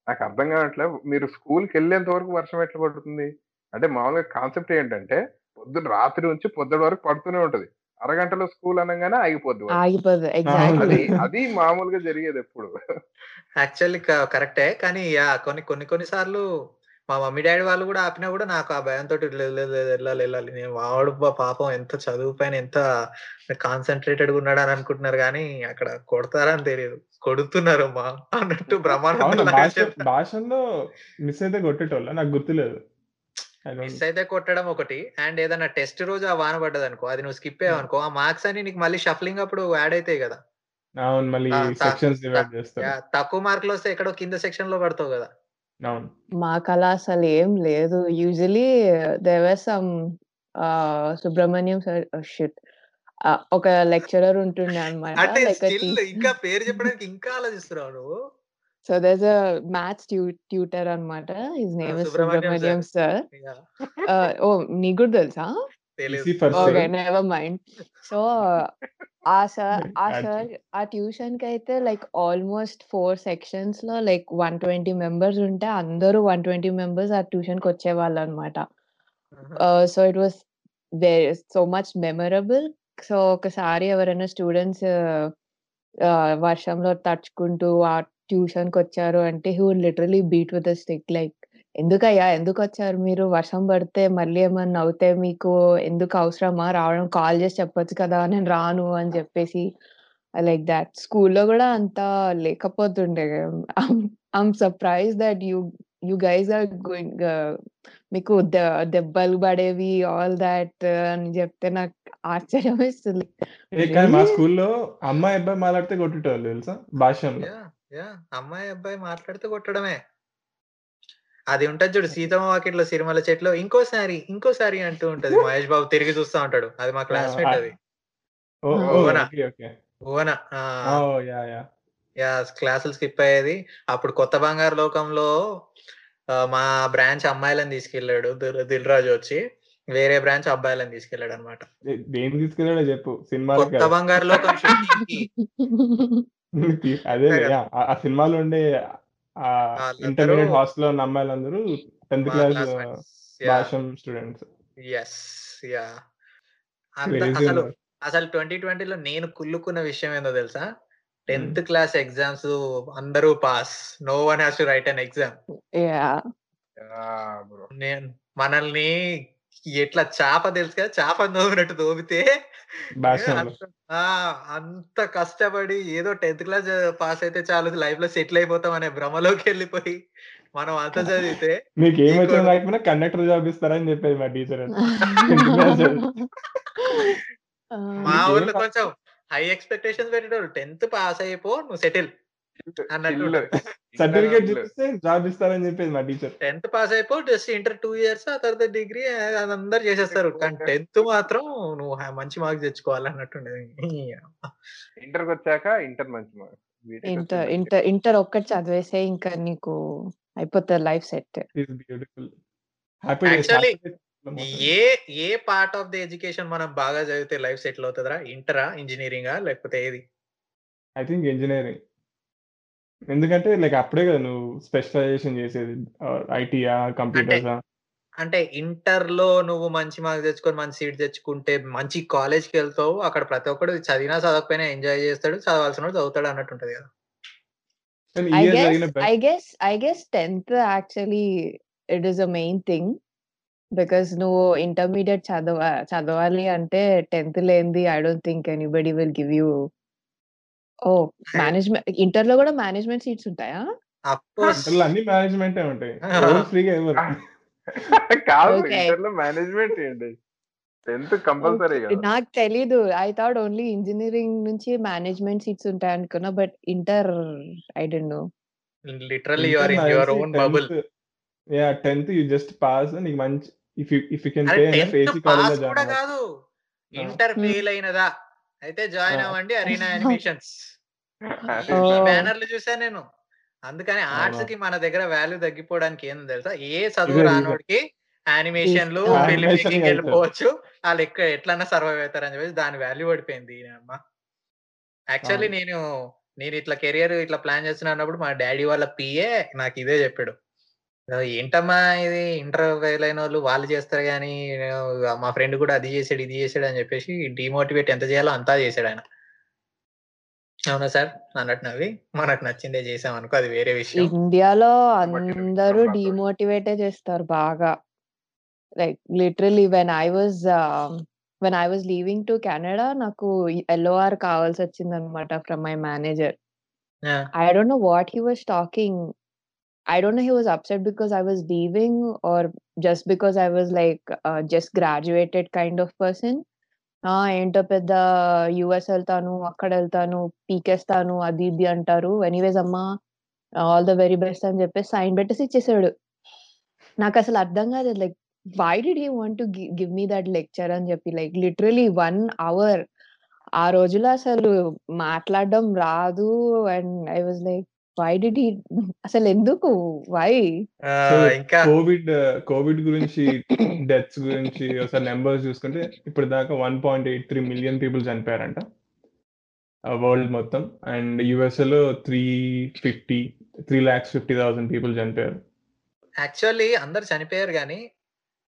నాకు అర్థం కావట్లేదు. మీరు స్కూల్కి వెళ్ళేంత వరకు వర్షం ఎట్లా పడుతుంది? అంటే మామూలుగా కాన్సెప్ట్ ఏంటంటే పొద్దున్న రాత్రి నుంచి పొద్దున వరకు పడుతూనే ఉంటది. అరగంటలో స్కూల్ అనగానే ఆగిపోద్ది అది ఎగ్జాక్ట్లీ అది మామూలుగా జరిగేది ఎప్పుడు. యాక్చువల్లీ కరెక్టే కానీ యా కొన్ని కొన్ని కొన్ని సార్లు మా మమ్మీ డాడీ వాళ్ళు కూడా ఆపినా కూడా నాకు ఆ భయంతో వెళ్ళాలి వెళ్ళాలి నేను వాడు పాపం ఎంత చదువు పైన ఎంత కాన్సన్ట్రేటెడ్గా ఉన్నాడు అని అనుకుంటున్నారు కానీ అక్కడ కొడతారని తెలియదు. కొడుతున్నారు మా అన్నట్టు భాష భాషల్లో మిస్ అయితే కొట్టేటోళ్ళ? నాకు గుర్తులేదు. మిస్ అయితే కొట్టడం ఒకటి. అండ్ ఏదైనా టెస్ట్ రోజు ఆ వాన పడ్డది అనుకో అది నువ్వు స్కిప్ అయ్యావు అనుకో ఆ మార్క్స్ అని నీకు మళ్ళీ షఫ్లింగ్ అప్పుడు యాడ్ అవుతాయి కదా. అవును మళ్ళీ ఆ, తా- సెక్షన్స్ డివైడ్ చేస్తారు. యా, తక్కువ మార్కులు వస్తే ఎక్కడో కింద సెక్షన్లో పడతావు కదా. అవును. మాకు అలా అసలు ఏం లేదు. Usually there were some Subrahmanyam sir shit. ఒక లెక్చరర్ ఉంటుండే అనమాట అంటే లైక్ స్టిల్ ఇంకా పేరు చెప్పడానికి ఇంకా ఆలోచిస్తున్నావు నువ్వు so there's a maths tutor అనమాట his name is Subrahmanyam sir. ఓ నీకు కూడా తెలుసా? Okay sale. Never mind so ఆ సార్ ఆ. సార్ ఆ ట్యూషన్కి అయితే లైక్ ఆల్మోస్ట్ ఫోర్ సెక్షన్స్లో లైక్ వన్ ట్వంటీ మెంబర్స్ ఉంటే అందరూ వన్ ట్వంటీ మెంబర్స్ ఆ ట్యూషన్కి వచ్చేవాళ్ళు అనమాట so it was very so much memorable so ఒకసారి ఎవరైనా స్టూడెంట్స్ వర్షంలో తడుచుకుంటూ ఆ ట్యూషన్కి వచ్చారు అంటే he would literally beat with stick like ఎందుకయ్యా? ఎందుకు వచ్చారు మీరు? వర్షం పడితే మళ్ళీ ఏమన్నా అవుతే మీకు ఎందుకు అవసరమా? రావడం కాల్ చేసి చెప్పొచ్చు కదా నేను రాను అని చెప్పేసి లైక్ దాట్. స్కూల్లో కూడా అంత లేకపోతుండే. I'm surprise that you you guys are going మీకు దె- దెబ్బలు పడేవి ఆల్ దాట్ అని చెప్తే నాకు ఆశ్చర్యం వేస్తుంది. కానీ మా? స్కూల్లో అమ్మాయి అబ్బాయి మాట్లాడితే కొట్టేటోళ్ళు తెలుసా? యా. అమ్మాయి అబ్బాయి మాట్లాడితే కొట్టడమే. అది ఉంటది చూడు సీతమ్మ వాకిట్లో సిరిమల చెట్లు ఇంకోసారి ఇంకోసారి అంటూ ఉంటది. మహేష్ బాబు తిరిగి చూస్తా ఉంటాడు. అది మా క్లాస్మేట్ అది. యా క్లాసులు స్కిప్ అయ్యేది. అప్పుడు కొత్త బంగారు లోకంలో మా బ్రాంచ్ అమ్మాయిలను తీసుకెళ్ళాడు దిల్ రాజు వచ్చి. వేరే బ్రాంచ్ అబ్బాయిలను తీసుకెళ్ళాడు అనమాట చెప్పు. సినిమా కొత్త బంగారు లోకం *laughs* అదే ఆ- సినిమాలో ఉండే ఇంటర్మీడియట్ హాస్టల్లో ఉన్న అమ్మాయిలందరూ టెన్త్ క్లాస్. భాషం స్టూడెంట్స్. Yes yeah. అసలు. అసలు ట్వంటీ ట్వంటీలో నేను కుళ్ళుకున్న విషయం ఏందో తెలుసా? టెన్త్ క్లాస్ ఎగ్జామ్స్ అందరూ pass. No one has to write an exam yeah bro. నేను మనల్ని ఎట్లా చాప తెలుసు కదా? చాప దోమితే భాషంలో అంత- ఆ, అంత కష్టపడి ఏదో టెన్త్ క్లాస్ పాస్ అయితే చాలు లైఫ్లో సెటిల్ అయిపోతాం అనే భ్రమలోకి వెళ్ళిపోయి మనం అంత చదివితే మీకు ఏం వచ్చినా ఇంకో- రాకపోయినా కండక్టర్ జాబ్ ఇస్తారని చెప్పేది మా టీచర్ *laughs* మా ఊర్లో కొంచెం హై ఎక్స్పెక్టేషన్స్ పెట్టేటోళ్ళు. టెన్త్ పాస్ అయిపో నువ్వు సెటిల్. అన్నట్టు. సర్టిఫికేట్. చూపిస్తే జాబ్ ఇస్తారని చెప్పేది మా టీచర్ టెన్త్ పాస్ అయిపో జస్ట్ ఇంటర్ టూ ఇయర్స్ ఆ తర్వాత డిగ్రీ అందరు చేసేస్తారు. కానీ టెన్త్ మాత్రం నువ్వు మంచి మార్క్స్ తెచ్చుకోవాలి అన్నట్టుండేది ఇంటర్కి వచ్చాక ఇంటర్ మంచి మార్క్స్ ఇంటర్ ఇంటర్ ఇంటర్ ఒక్కటి చదివేస్తే ఇంకా నీకు అయిపోతుంది life set is beautiful happy Actually, a a part of the education మనం బాగా చదివితే లైఫ్ సెటిల్ అవుతుందా ఇంటరా ఇంజనీరింగా లేకపోతే ఏది? ఐ థింక్ ఇంజనీరింగ్ ఎందుకంటే లైక్ అప్పుడే కదా నువ్వు స్పెషలైజేషన్ చేసేది ఐటీయా కంప్యూటర్స్ అంటే ఇంటర్లో నువ్వు మంచి మార్క్స్ తెచ్చుకొని మంచి సీట్ తెచ్చుకుంటే మంచి కాలేజ్కి వెళ్తావు అక్కడ ప్రతి ఒక్కడు చదివినా చదవకపోయినా ఎంజాయ్ చేస్తాడు చదవాల్సిన చదువుతాడు అన్నట్టు ఉంటది కదా I guess I guess tenth actually it is a main thing because నువ్వు ఇంటర్మీడియట్ చదవ చదవాలి అంటే టెన్త్ లేనిది I don't think anybody will give you oh! Management ఇంటర్‌లో గూడా మేనేజ్‌మెంట్ సీట్స్ ఉంటాయా? అఫ్‌కోర్స్. ఇంటర్‌లో అన్ని మేనేజ్‌మెంటే ఉంటాయి. ఆ! ఎవరు ఫ్రీగా ఇవ్వరు. *laughs* కాదు ఓకే. ఇంటర్‌లో మేనేజ్‌మెంట్ ఏంటి? 10థ్ కంపల్సరీ ఓకే. నాకు తెలీదు. ఐ థాట్ ఓన్లీ ఇంజినీరింగ్ నుంచి మేనేజ్‌మెంట్ సీట్స్ ఉంటాయనుకున్నా. But inter I didn't no. Literally you are inter in నాకు యువర్ తెలిసి ఓన్ బబుల్. 10థ్ యాహ్! 10థ్ యూ జస్ట్ పాస్ నీకు మంచి if you if you can అరే పే ఎనఫ్ 10థ్ ఏసీ కాలేజ్‌లో పాస్ జాయిన్ కూడా అవ్వచ్చు. కాదు. ఆ! ఇంటర్ హ్మ్. ఫెయిల్ అయినదా? అయితే జాయిన్! అవ్వండి అరీనా యానిమేషన్స్. ఈ ఓహ్! బ్యానర్‌లు చూసా నేను. అందుకని అవునా? ఆర్ట్స్‌కి మన దగ్గర వాల్యూ తగ్గిపోవడానికి ఏందో తెలుసా? ఏ చదువు. రానోడికి యానిమేషన్‌లు! ఫిల్మ్ ఎళ్తారు. వెళ్ళిపోవచ్చు. ఆళ్ళు ఎక్క ఎట్లన్నా సర్వైవ్ అవుతారని చెప్పేసి దాని వాల్యూ పడిపోయింది. దీనమ్మ. యాక్చువల్లీ. నేను నేను ఇట్లా కెరియర్ ఇట్లా ప్లాన్ చేస్తున్నా అన్నప్పుడు మా డ్యాడీ వాళ్ళ పీఏ నాకు ఇదే చెప్పాడు. ఏంటమ్మా ఇది ఇంటర్ ఫెయిల్ అయినోళ్ళు వాళ్ళు చేస్తారు గానీ ఆహ్, మా ఫ్రెండ్ కూడా అది చేసాడు, ఇది చేసాడు అని చెప్పేసి డీమోటివేట్ ఎంత చేయాలో అంతా చేసాడాయన. అవునా సార్? అన్నట్టు నవ్వి మనకు నచ్చిందే చేసామనుకో అది వేరే విషయం. ఇండియాలో అందరూ. డీమోటివేటే చేస్తారు బాగా. Like literally when I ah, when I was leaving to Canada నాకు LOR కావాల్సొచ్చిందనమాట from my manager. I don't know what he was talking. I don't know he was upset because I was leaving or just because I was like uh, just graduated kind of person. ఆ! ఏంటో పెద్ద US అక్కడ వెళ్తాను పీకేస్తాను అది ఇది అంటారు. Anyways అమ్మా all the very best అని చెప్పేసి సైన్ పెట్టేసి ఇచ్చేసాడు. నాకు అసలు అర్థం కాదు like why did he want to give me that lecture అని చెప్పి లైక్ లిటరలీ వన్ అవర్ ఆ రోజుల్లో అసలు మాట్లాడడం రాదు. And I was like why did he అసలెందుకు? Why? ఇంకా కోవిడ్ కోవిడ్ గురించి డెత్స్ గురించి ఒకసారి నంబర్స్ చూసుకుంటే ఇప్పటిదాకా 1.83 మిలియన్ పీపుల్ చనిపోయారంట. వరల్డ్ మొత్తం. అండ్ యూఎస్ఏలో 350 3,50,000 పీపుల్ చనిపోయారు. యాక్చువల్లీ అందరూ చనిపోయారు గానీ,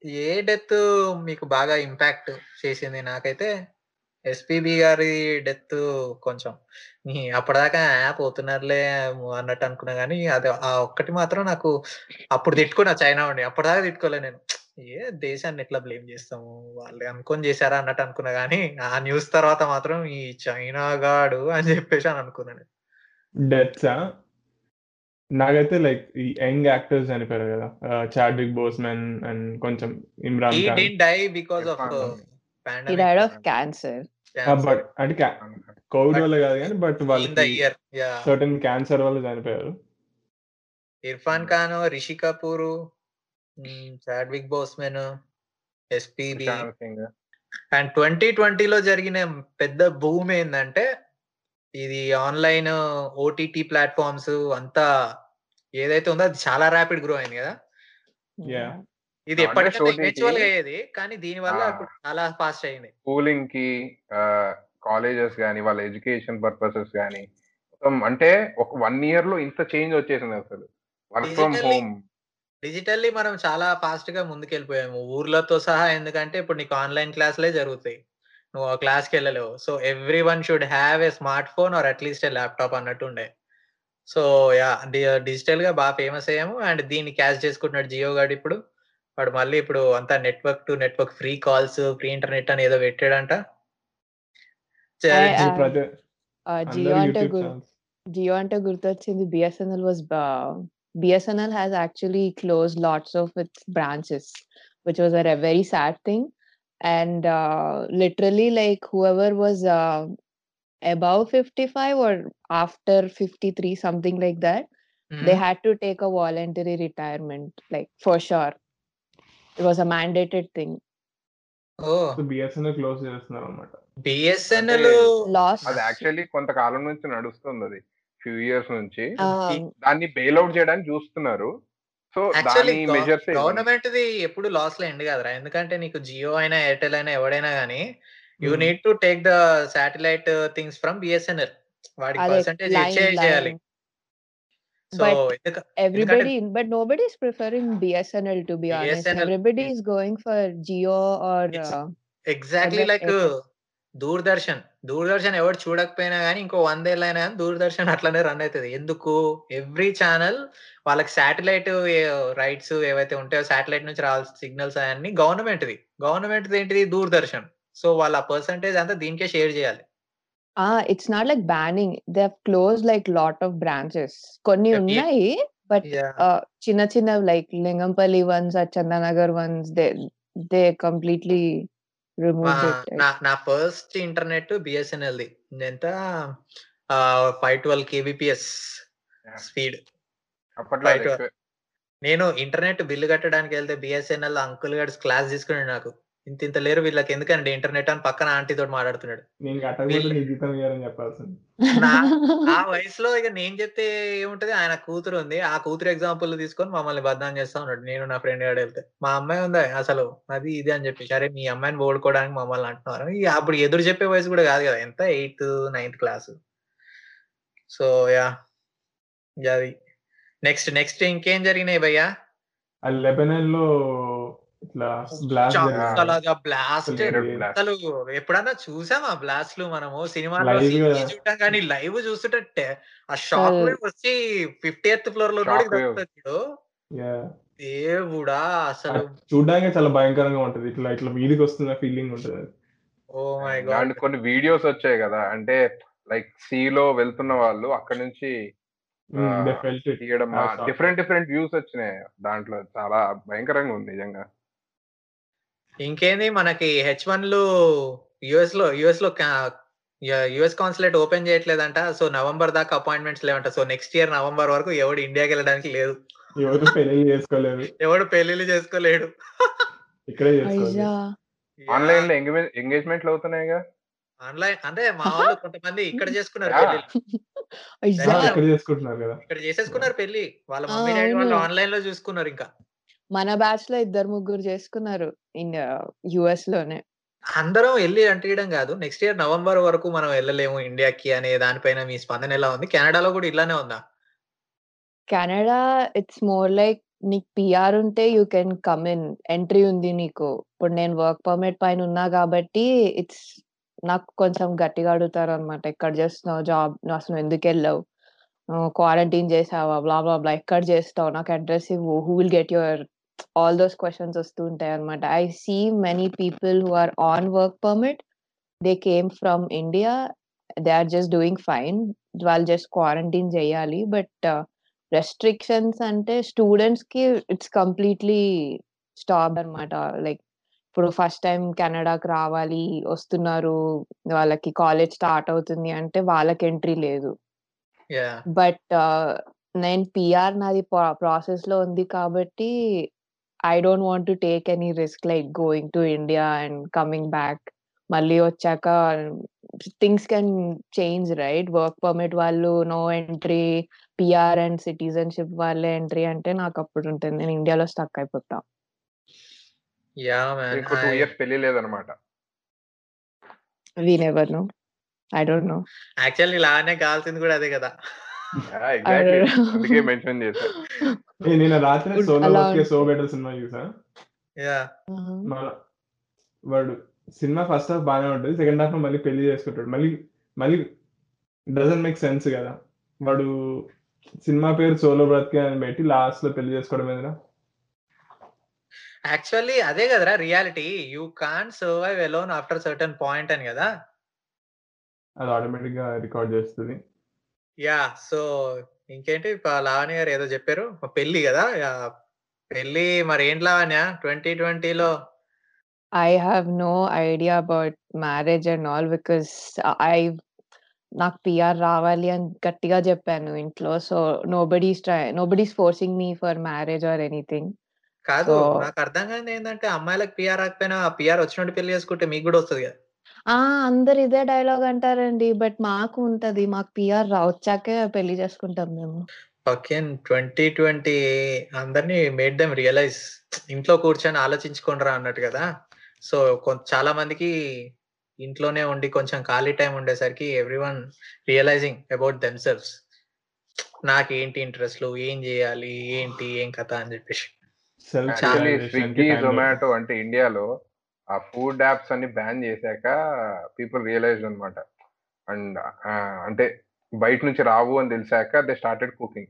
ఏ డెత్ మీకు బాగా ఇంపాక్ట్ చేసింది? నాకైతే ఎస్‌పీబీ గారి డెత్ కొంచెం అప్పటిదాకా! పోతున్నారులే అన్నట్టు అనుకున్నా గానీ, అది ఆ ఒక్కటి మాత్రం నాకు అప్పుడు తిట్టుకున్నా చైనా వాడిని. అప్పటిదాకా తిట్టుకోలే నేను. ఏ దేశాన్ని ఎట్లా బ్లేమ్ చేస్తాము? వాళ్ళు అనుకోని చేశారా అన్నట్టు అనుకున్నా గానీ, ఆ న్యూస్ తర్వాత మాత్రం ఈ చైనా గాడు అని చెప్పేసి అని అనుకున్నా నేను. డెత్సా? నాకైతే లైక్ ఈ యంగ్ యాక్టర్స్ చనిపోయారు కదా! 'చాడ్విక్ బోస్‌మెన్' అండ్ కొంచెం 'Imran Khan'. Die because of but అంటే క్యా కోవిడ్ బట్ వల్ల కాదు గానీ, బట్ ఇయర్! సర్టెన్ క్యాన్సర్ వల్ల చనిపోయారు. ఇర్ఫాన్ హ్మ్. Khan, Rishi Kapoor, hmm, Chadwick Boseman, SPB Singh. And 2020లో జరిగిన పెద్ద బూమ్ ఏందంటే, ఇది ఆన్‌లైన్ ఓటీటీ ప్లాట్‌ఫార్మ్స్ అంతా ఏదైతే ఉందో అది చాలా ర్యాపిడ్ గ్రో అయింది కదా! ఇది ఎప్పటికైనా అయ్యేది. కానీ దీని! వల్ల ఇప్పుడు చాలా ఫాస్ట్ అయింది. స్కూలింగ్‌కి ఆహ్, కాలేజెస్ గాని, వాళ్ళ ఎడ్యుకేషన్ పర్పసెస్ గాని, మొత్తం అంటే ఒక 1 ఇయర్‌లో ఇంత change వచ్చేసిందసలు. Work from home. Digitally మనం చాలా ఫాస్ట్‌గా ముందుకెళ్ళిపోయాము. ఊర్లతో సహా ఎందుకంటే ఇప్పుడు నీకు ఆన్‌లైన్ క్లాసులే జరుగుతాయి. నువ్వు ఆ క్లాస్‌కెళ్ళలేవు. So, everyone should have a smart phone or at least a laptop అన్నట్టుండే. So, yeah! D డిజిటల్‌గా బా ఫేమస్ అయ్యాము. అండ్ దీన్ని క్యాచ్ చేసుకుంటున్నాడు జియో గాడిప్పుడు. వాడు మళ్ళీ ఇప్పుడు అంతా network to network free calls, free internet అని ఏదో పెట్టాడంట. చ ఐ జి ఆహ్, ప్రతి ఆహ్, అందరూ జియో అంటే యూట్యూబ్ గుర్ ఛానెల్స్. జియో అంటే గుర్తొచ్చింది బిఎస్ఎన్ఎల్ వాస్ బా BSNL has actually closed lots of its branches which was a very sad thing. And ah, literally like whoever was ah, above 55 or after 53 something like that, they హ్మ్. had to take a voluntary retirement like for sure. It was a mandated thing. Oh! So, BSNL close చేస్తున్నారన్నమాట. అంటే BSNL Loss. అది actually కొంతకాలం నుంచి నడుస్తుందది. Few years నుంచి. దాన్ని bail out చేయడానికి చూస్తున్నారు. So, actually దాని గవ మెజర్సే ఇవన్నీ. గవర్నమెంట్‌ది ఎప్పుడు లాస్‌లో ఎండ్ కాదురా. ఎందుకంటే నీకు జియో అయినా, ఎయిర్టెల్ అయినా ఎవడైనా గాని you. Need to take the satellite things from BSNL. వాడికి అదే పర్సెంటేజ్ చేయాలి. సో, But ఎందుక ఎందుకంటే everybody but nobody is preferring BSNL to be honest. BSNL Everybody is is going for Jio or uh, exactly other like. Doordarshan. Doordarshan ఎవడు చూడకపోయినా గాని ఇంకో 100 ఏళ్ళైనా గాని దూరదర్శన్ అట్లనే రన్ అయితది. ఎందుకు? ఎవ్రీ ఛానెల్ వాళ్ళకి సాటిలైట్ ఏ రైట్స్ ఏవైతే ఉంటాయో సాటిలైట్ నుంచి రావాల్సిన సిగ్నల్స్ అయన్నీ గవర్నమెంట్‌ది. గవర్నమెంట్‌ది ఏంటిది? దూరదర్శన్. సో, వాళ్ళ పర్సెంటేజ్ అంతా దీనికే షేర్ చేయాలి. Ah, it's not like banning. They've closed like lot of branches. కొన్ని Yeah, we- ఉన్నాయి బట్ Yeah. చిన్న చిన్న లైక్ లింగంపల్లి వన్స్ ఆ Chandanagar ones they they completely మా రిమూవ్డ్ ఇట్ నా నా ఫస్ట్ ఇంటర్నెట్ బిఎస్ఎన్ఎల్ది ఎంత five twelve kbps Yeah. Speed అప్పట్లో అది Right. ఎక్కువే. నేను ఇంటర్నెట్ బిల్లు కట్టడానికి వెళ్తే బిఎస్ఎన్ఎల్ అంకుల్ గారు క్లాస్ తీసుకున్నాడు నాకు ఇంత ఇంత లేరు వీళ్ళకి ఎందుకండి ఇంటర్నెట్ అని పక్కన ఆంటీ తోటి మాట్లాడుతున్నాడు. *laughs* ఆ వయసులో ఇక నేను చెప్తే ఏముంటది? ఆయన కూతురు ఉంది. ఆ కూతురు ఎగ్జాంపుల్ తీసుకొని మమ్మల్ని బద్నాం చేస్తా ఉన్నాడు. నేను నా ఫ్రెండ్ గారు వెళ్తే. మా అమ్మాయి ఉంది? అసలు అది ఇది అని చెప్పి సరే మీ అమ్మాయిని ఓడుకోవడానికి మమ్మల్ని అంటున్నారు? ఇక అప్పుడు ఎదురు చెప్పే వయసు కూడా కాదు కదా? ఎంత? Eighth ninth class. So yeah. అది. నెక్స్ట్ నెక్స్ట్ ఇంకేం జరిగినాయి భయ్యా? ఆ లెబనన్లో ఇట్లా బ్లాస్ట్ బ్లాస్ట్. అసలు ఎప్పుడన్నా చూసామా బ్లాస్ట్లు మనము? సినిమాలో చూడటం కానీ లైవ్ చూస్తుంటే ఆ షాక్ అసలు- వేవ్ వచ్చి ఫిఫ్టీ ఎయిత్ ఫ్లోర్లో. చూడు. దేవుడా అసలు చూడడానికి చాలా భయంకరంగా ఉంటది. ఇట్లా ఇట్లా వీధికి వస్తున్న ఫీలింగ్ ఉంటది ఓ మై అండ్ గాడ్ కొన్ని వీడియోస్ వచ్చాయి కదా. అంటే లైక్ సీ లో వెళ్తున్న వాళ్ళు అక్కడ నుంచి తీయడం. డిఫరెంట్ డిఫరెంట్ వ్యూస్ వచ్చినాయి దాంట్లో. చాలా భయంకరంగా ఉంది నిజంగా. ఇంకేంది మనకి హెచ్ వన్లు యుఎస్లో యుఎస్లో యుఎస్ కాన్సులేట్ ఓపెన్ చేయట్లేదంట. సో నవంబర్ దాకా అపాయింట్మెంట్స్ లేవంట. సో నెక్స్ట్ ఇయర్ నవంబర్ వరకు ఎవడు ఇండియాకి వెళ్ళడానికి లేదు. ఎవరు పెళ్ళి చేసుకోలేదు. ఎవడు పెళ్ళిళ్ళు చేసుకోలేడు. ఇక్కడే ఆన్లైన్లో ఎంగేజ్మెంట్లు అవుతున్నాయిగా? ఆన్లైన్ అంటే మా వాళ్ళు కొంతమంది ఇక్కడ చేసుకున్నారు. పెళ్ళి అయ్యా. Yeah. ఇక్కడ చేసుకుంటున్నారు కదా. ఇక్కడ చేసేసుకున్నారు పెళ్ళి వాళ్ళ మమ్మీ డాడీ వాళ్ళు. ఆన్లైన్లో చూసుకున్నారు ఇంకా. మన బ్యాచ్లో ఇద్దరు ముగ్గురు చేసుకున్నారు ఇన్ యుఎస్లోనే. అందరం వెళ్ళి అంటియడం కాదు. నెక్స్ట్ ఇయర్ నవంబర్ వరకు మనం వెళ్ళలేము ఇండియాకి అనే దానిపైన మీ స్పందన ఎలా ఉంది? కెనడాలో కూడా ఇలానే ఉందా? కెనడా ఇట్స్ మోర్ లైక్ నీకు పిఆర్ ఉంటే you can come in entry ఉంది నీకు. ఇప్పుడు నేను వర్క్ పర్మిట్ పైన ఉన్నా కాబట్టి ఇట్స్ నాకు కొంచెం గట్టిగా అడుగుతారు అనమాట ఎక్కడ చేస్తున్నావు జాబ్ అసలు ఎందుకు వెళ్ళావు క్వారంటైన్ చేసావా? బ్లా బ్లా బ్లా ఎక్కడ చేస్తావు? నాకు అడ్రస్ ఇవ్వు. Who will get your all those questions వస్తూ ఉంటాయి అనమాట. I see many people who are on work permit they came from India they are just doing fine వాళ్ళు జస్ట్ క్వారంటైన్ చేయాలి. బట్ రెస్ట్రిక్షన్స్ అంటే స్టూడెంట్స్కి ఇట్స్ కంప్లీట్లీ స్టాప్ అన్నమాట like ఇప్పుడు first time కెనడాకి రావాలి వస్తున్నారు వాళ్ళకి కాలేజ్ స్టార్ట్ అవుతుంది అంటే వాళ్ళకి ఎంట్రీ లేదు. బట్ నేను పిఆర్ నాది ప్రాసెస్లో ఉంది కాబట్టి I don't want to take any risk like going to India and coming back మళ్ళీ వచ్చాక things can change right work permit వాళ్ళు no entry PR and citizenship వాళ్ళే ఎంట్రీ అంటే నాకు అప్పుడు ఉంటుంది. నేను ఇండియాలో స్టక్ అయిపోతా. యా మ్యాన్ పెళ్ళి లేదనమాట. We never know I don't know actually ఇలానే కావాల్సింది కూడా అదే కదా. అందుకే మెన్షన్ చేశా. ఏ, నేను రాత్రి బస్కే సో. బెటర్ సినిమా చూసా వాడు సినిమా ఫస్ట్ హాఫ్ బాగానే ఉంటుంది సెకండ్ హాఫ్ మళ్ళీ పెళ్ళి చేసుకుంటాడు. మళ్ళీ మళ్ళీ డజన్ మేక్ సెన్స్ కదా. వాడు సినిమా పేరు సోలో బ్రతికే అని పెట్టి లాస్ట్లో పెళ్ళి చేసుకోవడం ఏదైనా యాక్చువల్లీ అదే కదరా reality you can survive alone after certain point అని కదా. అది ఆటోమేటిక్గా రికార్డ్ చేస్తుంది. యా సో ఇంకేంటి? ప- లావణ్య గారు ఏదో చెప్పారు. పెళ్ళి కదా పెళ్ళి మరి ఏంటి లావణ్య? ట్వంటీ ట్వంటీలో? I have no idea about marriage and all because I నాకు పిఆర్ రావాలి అని గట్టిగా చెప్పాను ఇంట్లో. So nobody's try nobody's forcing me for marriage or anything కాదు So- నాకు అర్థం కాదు ఏంటంటే అమ్మాయిలకు పిఆర్ రాకపోయినా పిఆర్ వచ్చినట్టు పెళ్ళి చేసుకుంటే మీకు కూడా వస్తుంది కదా. ఆ! అందరు ఇదే డైలాగ్ అంటారండి. బట్ మాకు ఉంటది. మాకు పిఆర్ రా వచ్చాకే పెళ్ళి చేసుకుంటాం మేము. ఓకే. ట్వంటీ ట్వంటీ అందరినీ మేడ్ దెమ్ రియలైజ్. ఇంట్లో కూర్చొని ఆలోచించుకుంటారా అన్నట్టు కదా. సో కొంత చాలా మందికి ఇంట్లోనే ఉండి కొంచెం ఖాళీ టైం ఉండేసరికి every one realising about themselves. నాకు ఏంటి ఇంట్రెస్ట్లు? ఏం చేయాలి? ఏంటి? ఏం కథ? అని చెప్పేసి. సెల్ఫ్ యాక్చువల్లీ స్విగ్గీ జొమాటో అంటే ఇండియాలో ఆ ఫుడ్ యాప్స్ అన్ని బ్యాన్ చేశాక పీపుల్ రియలైజ్ అనమాట అండ్ అంటే బయట నుంచి రావు అని తెలిసాక they started cooking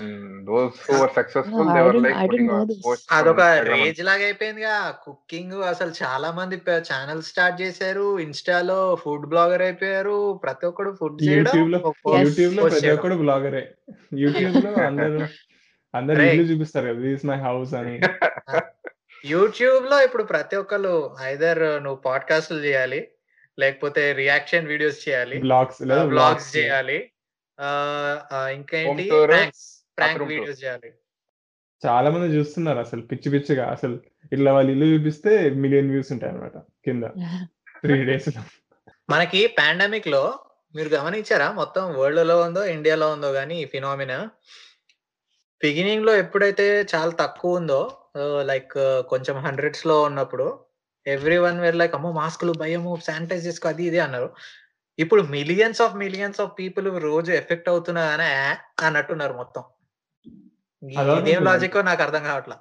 And those who were successful, they I were didn't- like I didn't putting know on this. posts on అదొక రేజ్ లాగా అయిపోయిందిగా. కుకింగ్ అసలు చాలా మంది ఛానల్ స్టార్ట్ చేశారు. ఇన్స్టాలో ఫుడ్ బ్లాగర్ అయిపోయారు. ప్రతి ఒక్కడు ఫుడ్ యూట్యూబ్లో యూట్యూబ్లో ప్రతి. ఒక్కడు బ్లాగరే యూట్యూబ్లో అందరు అందరు చూపిస్తారు కదా దిస్ మై హౌస్ అని. *laughs* యూట్యూబ్లో ఇప్పుడు ప్రతి ఒక్కరు ఐదర్ నువ్వు పాడ్కాస్ట్లు చేయాలి లేకపోతే రియాక్షన్ వీడియోస్ చేయాలి బ్లాగ్స్ లేదా బ్లాగ్స్ చేయాలి. ఇంకేంటి? ప్రాంక్. వీడియోస్ చేయాలి. చాలా మంది చూస్తున్నారు అసలు పిచ్చి పిచ్చిగా అసలు. ఇట్లా వాళ్ళు ఇల్లు చూపిస్తే మిలియన్ వ్యూస్ ఉంటాయి అనమాట కింద. *laughs* త్రీ డేస్లో. మనకి పాండమిక్లో మీరు గమనించారా? మొత్తం వరల్డ్లో ఉందో ఇండియాలో ఉందో కానీ ఈ ఫినామినా? బిగినింగ్లో ఎప్పుడైతే చాలా తక్కువ ఉందో లైక్ కొంచెం హండ్రెడ్స్లో ఉన్నప్పుడు ఎవ్రీ వన్ వేర్ లైక్ అమ్మో మాస్కులు భయము శానిటైజ్ చేసుకో అది ఇది అన్నారు. ఇప్పుడు millions of millions of people రోజు ఎఫెక్ట్ అవుతున్నా కానీ అన్నట్టున్నారు మొత్తం. ఇదేం. లాజిక్ నాకు అర్థం కావట్లా.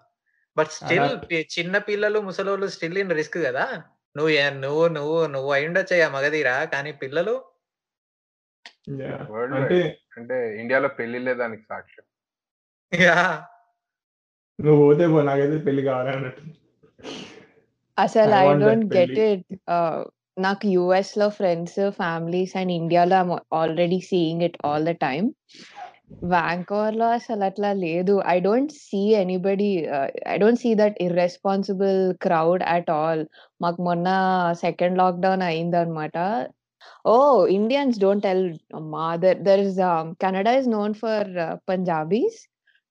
బట్ స్టిల్ చిన్న పిల్లలు ముసలోళ్ళు స్టిల్ ఇన్ రిస్క్ కదా. నువ్వు నువ్వు నువ్వు నువ్వు అయ్యుండొచ్చయ్యా మగధీరా. కానీ పిల్లలు అంటే అంటే ఇండియాలో పెళ్ళి దానికి సాక్ష్యం. యా. నువ్వు పోతే పో నాకైతే పెళ్ళి కావాలి అన్నట్టు అసలు I I want that don't get పెళ్ళి. ఇట్ నాకు యుఎస్లో ఫ్రెండ్స్ ఫ్యామిలీస్ అండ్ ఇండియాలో already seeing it all the time వ్యాంకోవర్లో అసలు అట్లా లేదు I don't see anybody I don't see that irresponsible crowd at all మాకు మొన్న సెకండ్ లాక్డౌన్ అయిందనమాట ఓ ఇండియన్స్ డోంట్ టెల్ మా there there is Canada is known for Punjabis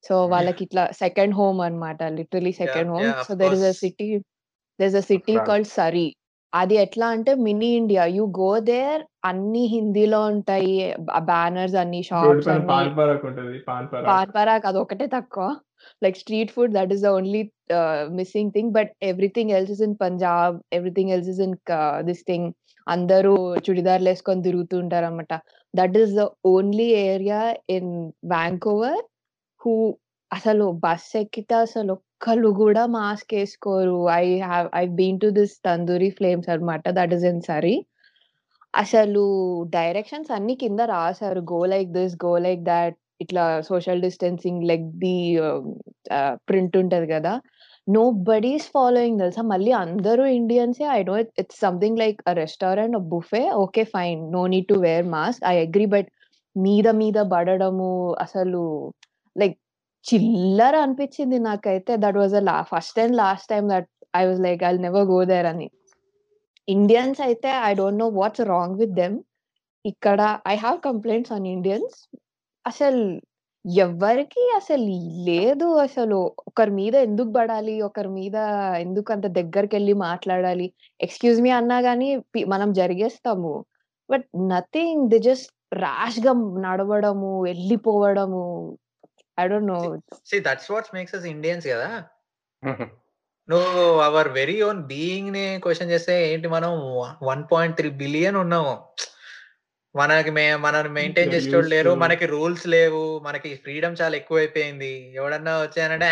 so వాళ్ళకి ఇట్లా second home అన్నమాట literally second home. So there is a. City there a city. Called Surrey అది ఎట్లా అంటే mini India. You go there అన్ని హిందీలో ఉంటాయి బ్యానర్స్ అన్ని షాప్స్ పైన అన్ని. పాన్ పరాక్ ఉంటుంది పాన్ పరాక్ పాన్ పరాక్ అది ఒకటే తక్కువ. Like street food that is the only missing thing but everything else is in Punjab everything else is in this thing అందరూ చుడిదార్లు వేసుకొని తిరుగుతుంటారు అనమాట that is the only area in Vancouver who అసలు bus ఎక్కితే అసలు ఒక్కళ్ళు కూడా మాస్క్ వేసుకోరు. I have I been to this Tandoori Flames అనమాట దట్ ఇస్ ఇన్ సరీ. అసలు డైరెక్షన్స్ అన్ని కింద రాశారు. Go like this go like that. ఇట్లా social distancing like the print ఉంటది కదా. నో బడీస్ ఫాలోయింగ్ తెలుసా? మళ్ళీ అందరూ ఇండియన్సే I know it's something like a restaurant buffet okay fine no need to wear mask I agree but మీద మీద పడడము అసలు లైక్ చిల్లర అనిపించింది నాకైతే. That was a first and last time that I was like I never go there అని. Indians అయితే I don't know what's wrong with them ఇక్కడ I have complaints on Indians అసలు ఎవరికి అసలు లేదు అసలు. ఒకరి మీద ఎందుకు పడాలి? ఒకరి మీద ఎందుకు అంత దగ్గరికి వెళ్ళి మాట్లాడాలి? ఎక్స్క్యూజ్ మీ అన్నా గానీ పి- మనం జరిగేస్తాము. బట్ నథింగ్ ది జస్ట్ ర్యాష్గా నడవడము వెళ్ళిపోవడము. I don't know see that's what's makes us Indians కదా. నువ్వు అవర్ వెరీ ఓన్ బీయింగ్ని క్వశ్చన్ చేస్తే ఏంటి మనం వన్ పాయింట్ త్రీ బిలియన్ ఉన్నాము. మనకి మే మనల్ని మెయింటైన్ చేసేటోళ్ళు లేరు మనకి రూల్స్ లేవు మనకి ఫ్రీడమ్ చాలా ఎక్కువైపోయింది. ఎవడన్నా వచ్చానంటే?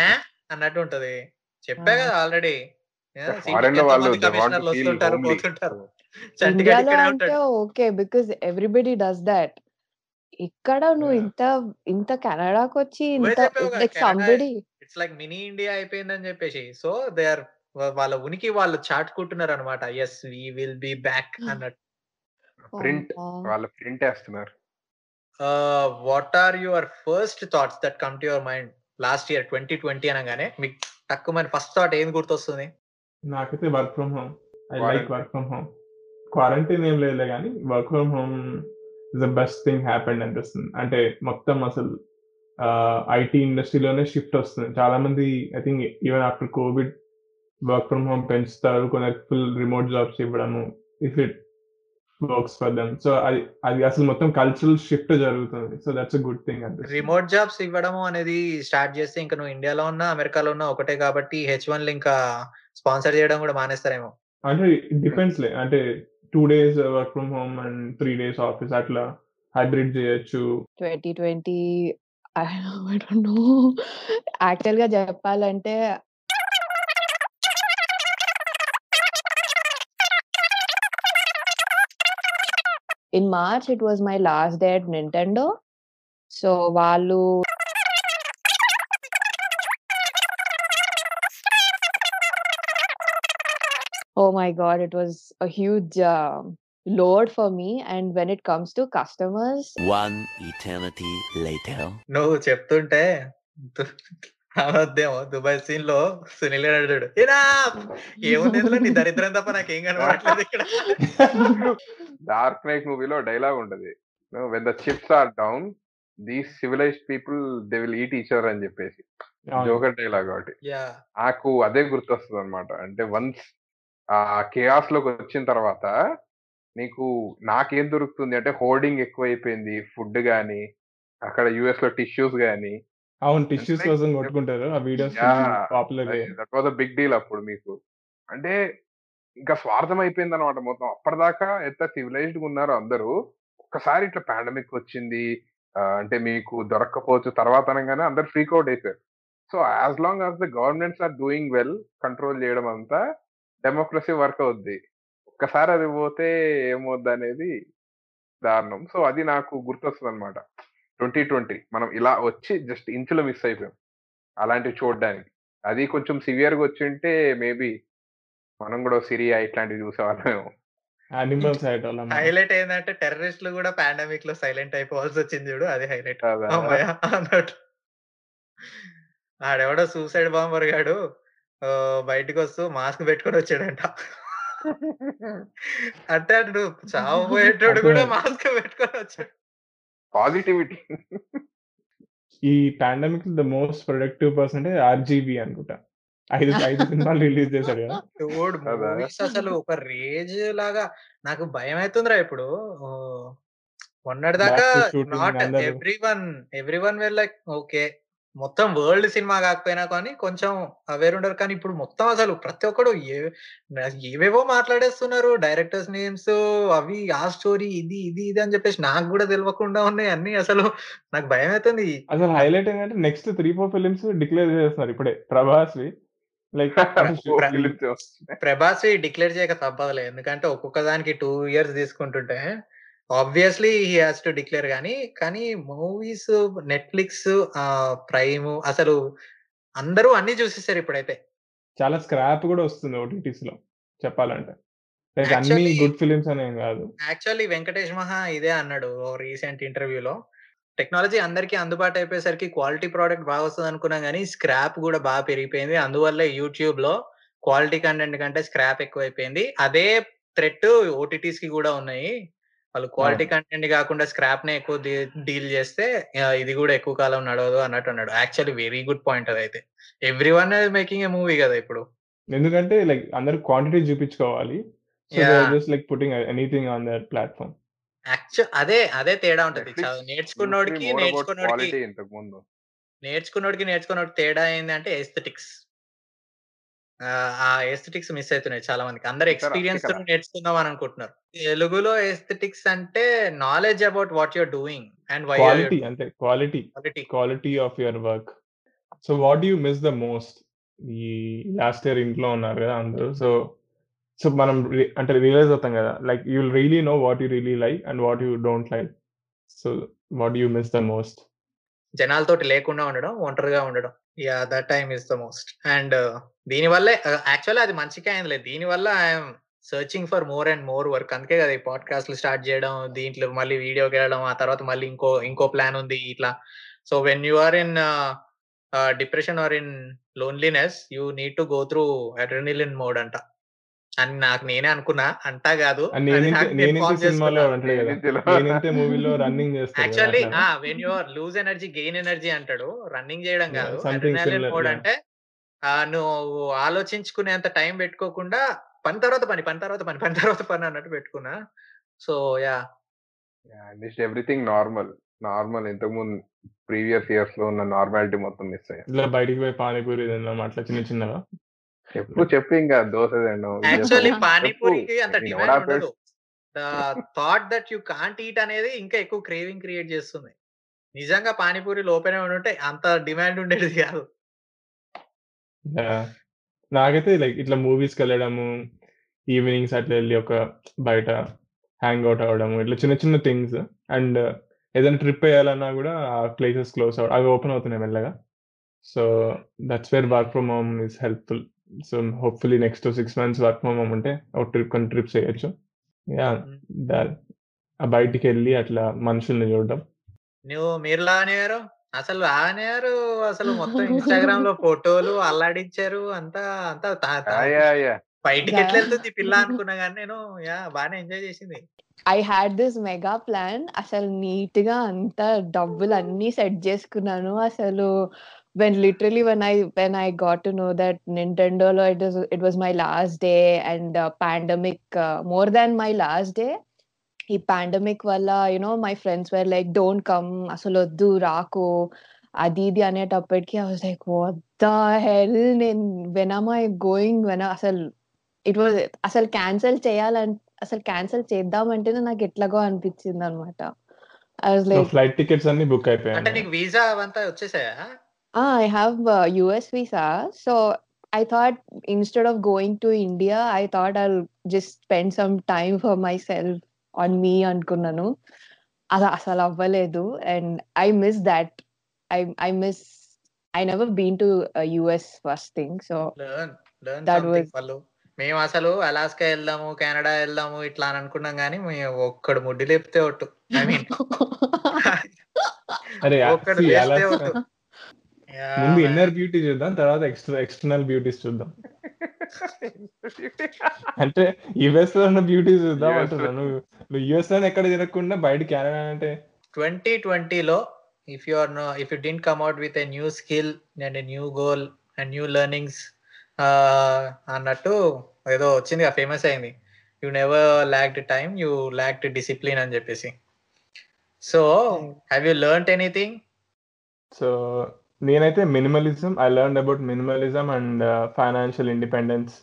అన్నట్టు ఉంటది. చెప్పా. కదా already okay because everybody does that ఇక్కడ నువ్వు. ఇంత ఇంత కెనడాకి వచ్చి ఇంత like somebody it's like mini India అయిపోయిందని చెప్పేసి. సో దే ఆర్ వాళ్ళ ఉనికి వాళ్ళు చాటుకుంటున్నారు అనమాట yes we will be back అన్నట్టు. ప్రింట్ వాళ్ళ ప్రింట్ వేస్తున్నారు. What are your first thoughts that come to your mind last year twenty twenty అనగానే మీకు తక్కువ ఫస్ట్ థాట్ ఏం గుర్తొస్తుంది? నాకైతే work from home I like Quarantine. Work from home quarantine ఏం లేదులే కానీ work from home is the best thing happened అనిపిస్తుంది అంటే మొత్తం అసలు ఐటీ ఇండస్ట్రీలోనే షిఫ్ట్ వస్తుంది. చాలా మంది I think even after covid work from home పెంచుతారు. కొందరికి ఫుల్ రిమోట్ జాబ్స్ ఇవ్వడము if it works for them so అది అది అసలు మొత్తం కల్చరల్ షిఫ్ట్ జరుగుతుంది. సో దట్స్ గుడ్ థింగ్ అనిపిస్తుంది రిమోట్ జాబ్స్ ఇవ్వడం అనేది స్టార్ట్ చేస్తే ఇంకా నువ్వు ఇండియాలో ఉన్నా అమెరికాలో ఉన్నా ఒకటే కాబట్టి హెచ్ వన్ ఇంకా స్పాన్సర్ చేయడం కూడా మానేస్తారేమో. అంటే డిపెండ్స్ లే. అంటే two days work from home and three days office అట్లా హైబ్రిడ్ చేయొచ్చు. ట్వంటీ ట్వంటీ యాక్చువల్గా చెప్పాలంటే in March it was my last day at Nintendo so వాళ్ళు Oh my god, it was a huge uh, load for me. And when it comes to customers, One eternity later. నువ్వు చెప్తుంటే దు- Dubai సీన్లో సునీల్ అడుగుతాడు ఏనా ఏముంది ఇందులో? నీ దరిద్రం తప్ప నాకేం కనబడట్లేదు ఇక్కడ. డార్క్ నైట్ మూవీలో డైలాగ్ ఉంటది. When the chips are down these civilized people they will eat each other అని చెప్పేసి. జోకర్ డైలాగ్ ఒకటి. యా నాకు అదే గుర్తొస్తుంది అనమాట అంటే వన్స్ ఆ కేఆస్లోకి వచ్చిన తర్వాత నీకు నాకేం దొరుకుతుంది అంటే హోర్డింగ్ ఎక్కువైపోయింది ఫుడ్ గానీ అక్కడ యుఎస్లో టిష్యూస్ గానీ. అవును. టిష్యూస్ కోసం కొట్టుకుంటారు. ఆ videos. Popular that was a big deal అప్పుడు మీకు. అంటే ఇంకా స్వార్థం అయిపోయింది అనమాట మొత్తం. అప్పటిదాకా ఎంత సివిలైజ్డ్గా ఉన్నారో అందరూ ఒక్కసారి ఇట్లా పాండమిక్ వచ్చింది అంటే మీకు దొరక్కపోవచ్చు తర్వాత అనగానే అందరు ఫ్రీక్ అవుట్ అయిపోయారు. So as long as the governments are doing well control చేయడం అంతా డెమోక్రసీ వర్క్ అవుద్ది. ఒక్కసారి అది పోతే ఏమవుద్ది అనేది దారుణం. సో అది నాకు గుర్తొస్తుంది అనమాట ట్వంటీ ట్వంటీ మనం ఇలా వచ్చి జస్ట్ ఇంచులు మిస్ అయిపోయాం. అలాంటివి చూడడానికి. అది కొంచెం సివియర్గా వచ్చి ఉంటే మేబీ మనం కూడా సిరియా ఇట్లాంటివి చూసేవాళ్ళమేమో. హైలైట్ ఏంటంటే టెర్రరిస్టులు కూడా పాండమిక్లో సైలెంట్ అయిపోవాల్సి వచ్చింది చూడు అది హైలైట్. అన్నట్టు. ఆడెవడో సూసైడ్ బాంబర్ గాడు. బయటికి వస్తూ మాస్క్ పెట్టుకొని వచ్చాడంట. అంటే అటు చావు పోయేటోడు కూడా. మాస్క్ పెట్టుకొని వచ్చాడు. పాజిటివిటీ. ఈ pandemic the most productive person అంటే ఆర్జీబీ అనుకుంటా. ఐదు ఐదు సినిమాలు రిలీజ్ చేశాడు అసలు ఒక రేంజ్ లాగా నాకు భయం అవుతుందిరా ఇప్పుడు. ఓ, మొన్నటి దాకా Back to shooting not. Every one every one were like okay మొత్తం వరల్డ్ సినిమా కాకపోయినా కానీ కొంచెం అవేర్ ఉండరు. కానీ ఇప్పుడు మొత్తం అసలు ప్రతి ఒక్కడు ఏవేవో మాట్లాడేస్తున్నారు. డైరెక్టర్స్ నేమ్స్ అవి ఆ స్టోరీ ఇది ఇది ఇది అని చెప్పేసి నాకు కూడా తెలియకుండా ఉన్నాయి అన్ని అసలు నాకు భయం అవుతుంది అసలు హైలైట్ ఏంటంటే next three four films declare చేస్తున్నారు ఇప్పుడే. ప్రభాస్ లైక్ ప్రభాస్ డిక్లేర్ చేయక తప్పదులే. ఎందుకంటే ఒక్కొక్క దానికి టూ ఇయర్స్ తీసుకుంటుంటే obviously he has to declare కానీ కానీ మూవీస్ నెట్ఫ్లిక్స్ ప్రైమ్ అసలు అందరూ అన్ని చూసేసారు ఇప్పుడైతే. చాలా స్క్రాప్ కూడా వస్తుంది ఓటీటీస్లో చెప్పాలంటే. అన్ని గుడ్ ఫిలిమ్స్ అనేం కాదు. యాక్చువల్లీ వెంకటేష్ మహా ఇదే అన్నాడు రీసెంట్ ఇంటర్వ్యూలో టెక్నాలజీ అందరికీ అందుబాటు అయిపోయేసరికి క్వాలిటీ ప్రోడక్ట్ బాగా వస్తుంది అనుకున్నాం కానీ స్క్రాప్ కూడా బాగా పెరిగిపోయింది. అందువల్ల యూట్యూబ్లో క్వాలిటీ కంటెంట్ కంటే స్క్రాప్ ఎక్కువైపోయింది. అదే థ్రెట్ ఓటీటీస్కి కూడా ఉన్నాయి. వాళ్ళు క్వాలిటీ కంటెంట్ కాకుండా స్క్రాప్ నే ఎక్కువ డీల్ చేస్తే ఇది కూడా ఎక్కువ కాలం నడవదు అన్నట్టు అన్నాడు. యాక్చువల్లీ వెరీ గుడ్ పాయింట్ అదైతే every one making a movie కదా ఇప్పుడు. ఎందుకంటే లైక్ అందరు క్వాంటిటీ చూపించుకోవాలి. Just like putting anything on their platform actual అదే అదే తేడా ఉంటది. నేర్చుకున్నోడికి నేర్చుకున్నోడికి నేర్చుకున్నోడికి నేర్చుకున్నోడికి తేడా ఏంది అంటే ఎస్థెటిక్స్ ఆ ఎస్థెటిక్స్ మిస్ అవుతున్నాయి చాలా మందికి అందరు ఎక్స్పీరియన్స్. నేర్చుకుందాం అని అనుకుంటున్నారు. తెలుగులో ఎస్థెటిక్స్ అంటే knowledge about what you're doing and why quality అంటే quality quality of your work so what you miss the most ఈ లాస్ట్ ఇయర్ ఇంట్లో ఉన్నారు కదా అందరూ. సో సో మనం అంటే రియలైజ్ అవుతాం కదా. Like you really know what you really like and what you don't like so what you miss the most జనాలతోటి లేకుండా ఉండడం ఒంటరిగా ఉండడం. Yeah that time is the most and దీని వల్లే యాక్చువల్లీ అది మంచిగా అయింది దీని వల్ల I'm searching for more and more work అందుకే కదా ఈ పాడ్కాస్ట్లు స్టార్ట్ చేయడం దీంట్లో మళ్ళీ వీడియో వెళ్ళడం ఆ తర్వాత మళ్ళీ ఇంకో ఇంకో ప్లాన్ ఉంది ఇట్లా. So when you are in depression or in loneliness you need to go through adrenaline mode అంట. అని నాకు నేనే అనుకున్నా. అంటా కాదు. Actually when you are lose energy gain energy అంటాడు. రన్నింగ్ చేయడం Yeah, కాదు. మోడ్. అంటే ఆ, నువ్వు ఆలోచించుకునేంత టైం పెట్టుకోకుండా పని తర్వాత పని పని తర్వాత పని పని తర్వాత పని అన్నట్టు పెట్టుకున్నా. So yeah everything normal normal ఇంతకు ముందు ప్రీవియస్ ఇయర్స్లో ఉన్న నార్మాలిటీ మొత్తం మిస్ అయ్యా. ఇట్లా బయటికి పోయి పానీపూరి తిన్నాం అట్లా చిన్న చిన్నగా. ఎప్పుడు చెప్పి ఇంకా దోశ యాక్చువల్లీ. పానీపూరికి అంత. డిమాండ్ ఉండదు. Thought that you can't eat అనేది ఇంకా ఎక్కువ క్రేవింగ్ క్రియేట్ చేస్తుంది. నిజంగా పానీపూరి లోపలే ఉంటే అంత డిమాండ్ ఉండేది కాదు. నాకైతే లైక్ ఇట్లా మూవీస్కి వెళ్ళడము ఈవినింగ్స్ అట్లా వెళ్ళి ఒక బయట హ్యాంగ్ అవుట్ అవ్వడము ఇట్లా చిన్న చిన్న థింగ్స్ అండ్ ఏదైనా ట్రిప్ వేయాలన్నా కూడా ఆ ప్లేసెస్ క్లోజ్ అవ్వడం అవి ఓపెన్ అవుతున్నాయి మెల్లగా. So that's where work from home is helpful so hopefully next six months work from home ఉంటే ఒక ట్రిప్ కొన్ని ట్రిప్స్ చేయొచ్చు. యా బయటికి వెళ్ళి అట్లా మనుషుల్ని చూడడం. నువ్వు మీరులా అనేవారు అసలు అనేవారు అసలు మొత్తం *laughs* ఇన్స్టాగ్రామ్లో ఫోటోలు అల్లాడించారు? అంతా అంతా బయటికి. ఎట్లా వెళ్తుంది పిల్ల *laughs* అనుకున్నా కానీ నేను యా బాగానే ఎంజాయ్ చేసింది. I had this mega plan అసలు నీట్గా అంతా డబ్బులు అన్ని సెట్ చేసుకున్నాను. అసలు when literally when i when i got to know that nintendo lo it was it was my last day and uh, pandemic uh, more than my last day ఈ pandemic వల్ల you know my friends were like don't come అసలు వద్దు రాకు. అది ఇది అనేటప్పటికి I was like what the hell నేను when am I going when అసలు ఇట్ వాజ్ అసలు క్యాన్సిల్ చేయాలని అసలు క్యాన్సిల్ చేద్దామంటేనే నాకు ఎట్లాగో అనిపించింది అనమాట I was like flight tickets అన్ని బుక్ అంటే అయిపోయాయి నీకు వీసా అవంతా వచ్చేసాయా? I have uh, US visa. So I thought instead of going to India, I thought I'll just spend some time for myself on me అనుకున్నాను అది అసలు అవ్వలేదు. And I miss that I I miss I never been to US first thing so వాళ్ళు మేము అసలు Alaska వెళ్దాము Canada వెళ్దాము ఇట్లా అని అనుకున్నాం కానీ మేము ఒక్కడు ముడ్డి లేపితే ఒట్టు. ఐ మీన్ *laughs* *laughs* ఒక్కడు Alaska- ఒట్టు. ముందు. ఇన్నర్ బ్యూటీ చూద్దాం తర్వాత ఎక్స్ట్రా ఎక్స్టర్నల్ బ్యూటీస్ చూద్దాం. *laughs* అంటే యుఎస్లో ఉన్న బ్యూటీ చూద్దాం US అంటున్నాను నువ్వు నువ్వు యుఎస్లో ఎక్కడ తిరగకుండా బయట కెనడా అంటే? ట్వంటీ ట్వంటీలో if you are no if you didn't come out with a new skill and a new goal and new learnings అన్నట్టు ఏదో వచ్చింది ఫేమస్ అయింది. You never lacked time you lacked discipline అని చెప్పేసి. So have you learn anything so నేనైతే minimalism I learn about minimalism and financial independence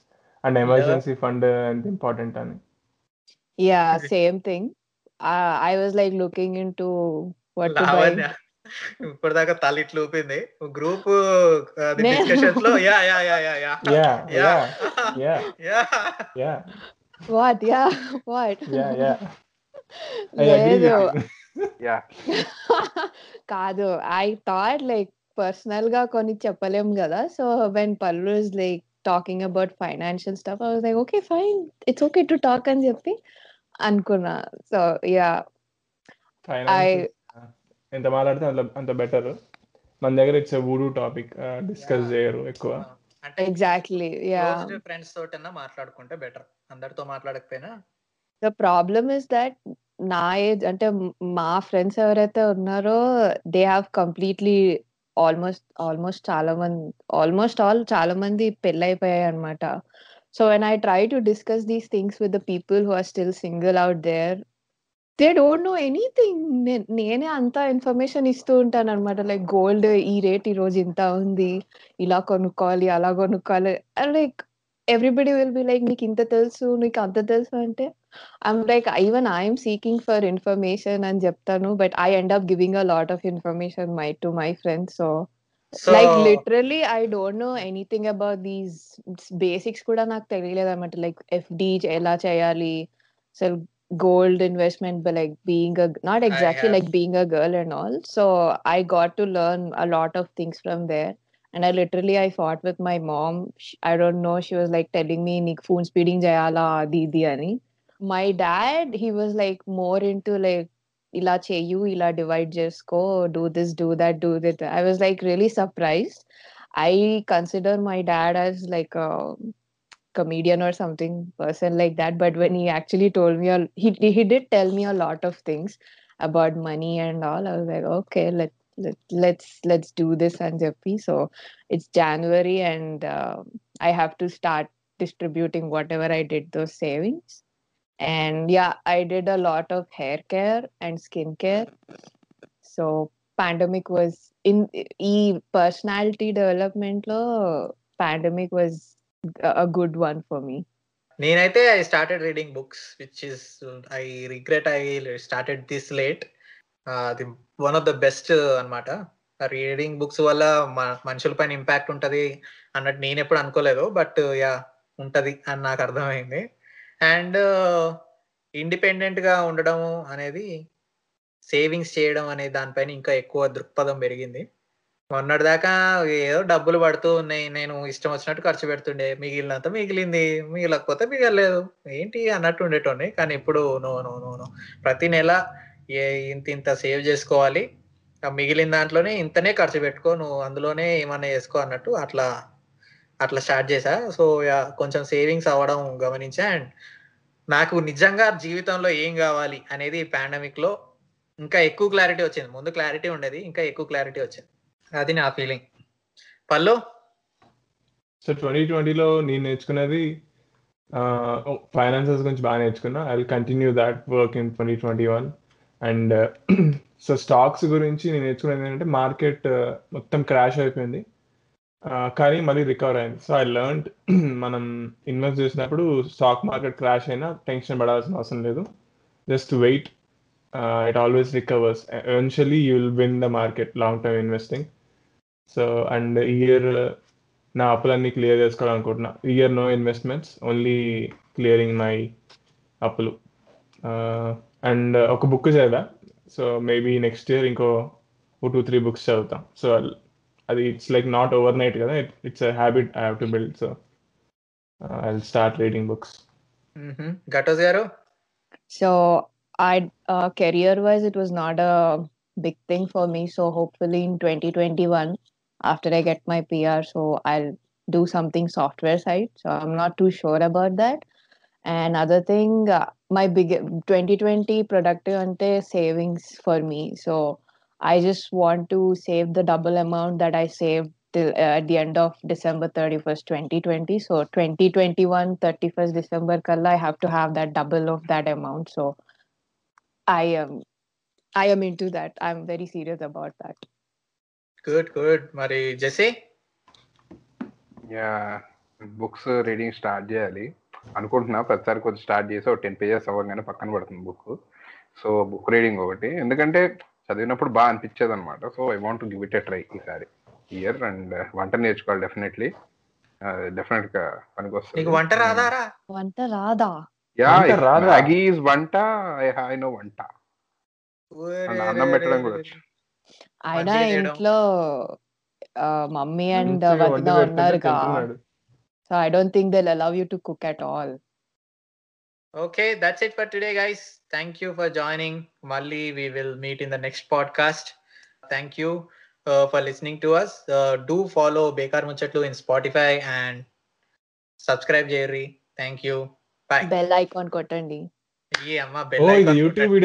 and emergency fund ఎంత important అని. Yeah same thing. I was like looking in to what to bye. ఇప్పటిదాకా తల ఇట్లా ఊపింది. Group నేను- డిస్కషన్స్లో yeah yeah yeah yeah yeah. Yeah yeah. Yeah yeah. What yeah what? Yeah yeah. I agree లేదు yeah. *laughs* కాదు I thought like పర్సనల్గా కొన్ని చెప్పలేం కదా. So when Pallu is like talking about financial stuff I was like okay fine it's okay to talk అని చెప్పి అనుకున్నా. So yeah finance ఎంత మాట్లాడితే అంత అంత బెటర్ మన దగ్గర ఇట్స్ వూడూ టాపిక్ డిస్కస్. చేయరు ఎక్కువ. అంటే ఎగ్జాక్ట్లీ యా ఫ్రెండ్స్ తోటన్నా మాట్లాడుకుంటే బెటర్ అందరితో మాట్లాడకపోయినా. ద ప్రాబ్లమ్ ఇస్ దట్ నా ఏజ్ అంటే మ్- మా ఫ్రెండ్స్ ఎవరైతే ఉన్నారో they have completely almost almost చాలా మంది ఆల్మోస్ట్ ఆల్ చాలా మంది పెళ్ళైపోయాయి అనమాట so when I try to discuss these things with the people who are still single out there they don't know anything నేనే అంత ఇన్ఫర్మేషన్ ఇస్తూ ఉంటాను అనమాట లైక్ గోల్డ్ ఈ రేట్ ఈ రోజు ఇంత ఉంది. ఇలా కొనుక్కోవాలి అలా కొనుక్కోవాలి. Like everybody will be like నీకు ఇంత తెలుసు నీకు అంత తెలుసు అంటే I'm like, even I'm seeking for information and Japtanu, but I end up giving a lot of information my to my friends. So, so like literally, I don't know anything about these basics. Kuda nak teliyaledu like FD ela. So gold investment but like being a not exactly like being a girl and all so i got to learn a lot of things from there and i literally i fought with my mom she, i don't know she was like telling me nik phone speeding jayala didi ani my dad he was like more into like ila cheyu ila divide jesko do this do that do that. I was like really surprised. I consider my dad as like a comedian or something person like that but when he actually told me he he did tell me a lot of things about money and all i was like okay let, let let's let's do this anjapi so it's january and uh, i have to start distributing whatever i did those savings. And yeah i did a lot of hair care and skincare. So pandemic was in e personality development lo pandemic was a a good one for me. నేనైతే I started reading books which is I regret I started this late అది one of the best అనమాట reading books వల్ల మ- మనుషుల పైన impact ఉంటది అన్నట్టు నేను ఎప్పుడు అనుకోలేదు బట్ యా ఉంటది అని నాకు అర్థమైంది అండ్ ఇండిపెండెంట్గా ఉండడం అనేది సేవింగ్స్ చేయడం అనే దానిపైన ఇంకా ఎక్కువ దృక్పథం పెరిగింది. మొన్నటి దాకా ఏదో డబ్బులు పడుతూ ఉన్నాయి నేను ఇష్టం వచ్చినట్టు ఖర్చు పెడుతుండే మిగిలినంత మిగిలింది మిగిలకపోతే మిగలలేదు ఏంటి అన్నట్టు ఉండేటోని కానీ ఇప్పుడు నో నో నో నో. ప్రతి నెల ఏ ఇంత ఇంత సేవ్ చేసుకోవాలి. మిగిలిన దాంట్లోనే ఇంతనే ఖర్చు పెట్టుకో నువ్వు అందులోనే ఏమన్నా చేసుకో అన్నట్టు అట్లా అట్లా స్టార్ట్ చేశా. సో కొంచెం సేవింగ్స్ అవ్వడం గమనించా. అండ్ నాకు నిజంగా జీవితంలో ఏం కావాలి అనేది పాండమిక్లో ఇంకా ఎక్కువ క్లారిటీ వచ్చింది. ముందు క్లారిటీ ఉండేది ఇంకా ఎక్కువ క్లారిటీ వచ్చింది. అది నా ఫీలింగ్. పల్లో? సో ట్వంటీ ట్వంటీలో నేను నేర్చుకున్నది ఫైనాన్సెస్ గురించి బాగా నేర్చుకున్నా. I will continue that work in twenty twenty one. And *clears throat* so stocks గురించి నేను నేర్చుకున్నది ఏంటంటే మార్కెట్ మొత్తం క్రాష్ అయిపోయింది. కానీ మళ్ళీ రికవర్ అయింది. సో ఐ లెర్న్ మనం ఇన్వెస్ట్ చేసినప్పుడు స్టాక్ మార్కెట్ క్రాష్ అయినా టెన్షన్ పడాల్సిన అవసరం లేదు. Just wait it always recovers eventually you will win the market long term investing so and year నా అప్పులన్నీ clear చేసుకోవాలనుకుంటున్నా. Year no investments only clearing my అప్పులు. And ఒక బుక్ చదివా. సో మేబీ నెక్స్ట్ ఇయర్ ఇంకో two three books చదువుతాం. So అది it's like not overnight కదా it's habit I have to build so I start reading books ఘటోస్ గారు So I uh, career wise it was not a big thing for me. So hopefully in 2021 after I get my PR, so I'll do something software side. So I'm not too sure about that. And other thing, uh, my big 2020 productive ante savings for me. So I just want to save the double amount that I saved till uh, at the end of December 31st, 2020. So 2021, 31st December kalla, I have to have that double of that amount. So I am I am into that. I'm very serious about that. Good good మరి జెసి yeah books reading start చేయాలి అనుకుంటున్నా ప్రతిసారి కొంచెం start చేసి ఒక ten pages అవ్వగానే పక్కన పడుతుంది బుక్ సో బుక్ రీడింగ్ ఒకటి ఎందుకంటే చదివినప్పుడు బాగా అనిపించేది అనమాట so I want give it a try ఈసారి. ఇయర్ అండ్ వంట నేర్చుకోవాలి డెఫినెట్లీ డెఫినెట్గా పనికి నీకు వంట రాదారా వంట రాదా? యా వంట రాదా? ఈజ్ వంట. ఐ నో వంట. అన్నం పెట్టడం కూడా చేయడం. ఇంట్లో మమ్మీ అండ్ వదిన ఉన్నారుగా. So I don't think they'll allow you to cook at all okay that's it for today guys thank you for joining మళ్ళీ we will meet in the next podcast thank you for listening to us do follow Bekaar Muchatlu in Spotify and subscribe చేయర్రి thank you bye కొట్టండి.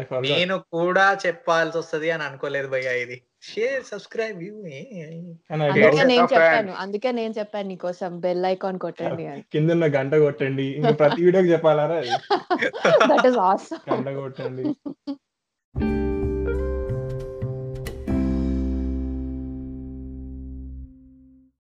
ఈ నేను కూడా చెప్పాల్సి వస్తుంది అని అనుకోలేదు భయ్యా ఇది. షేర్ సబ్స్క్రైబ్ యూ అందుకే నేను. చెప్పాను అందుకే నేను చెప్పాను నీకోసం బెల్ ఐకాన్ కొట్టండి అని. కింద ఉన్న గంట కొట్టండి. ఇంకా ప్రతి *laughs* వీడియోకి చెప్పాలారా దట్ ఇస్ ఆసమ్ గంట కొట్టండి. *laughs*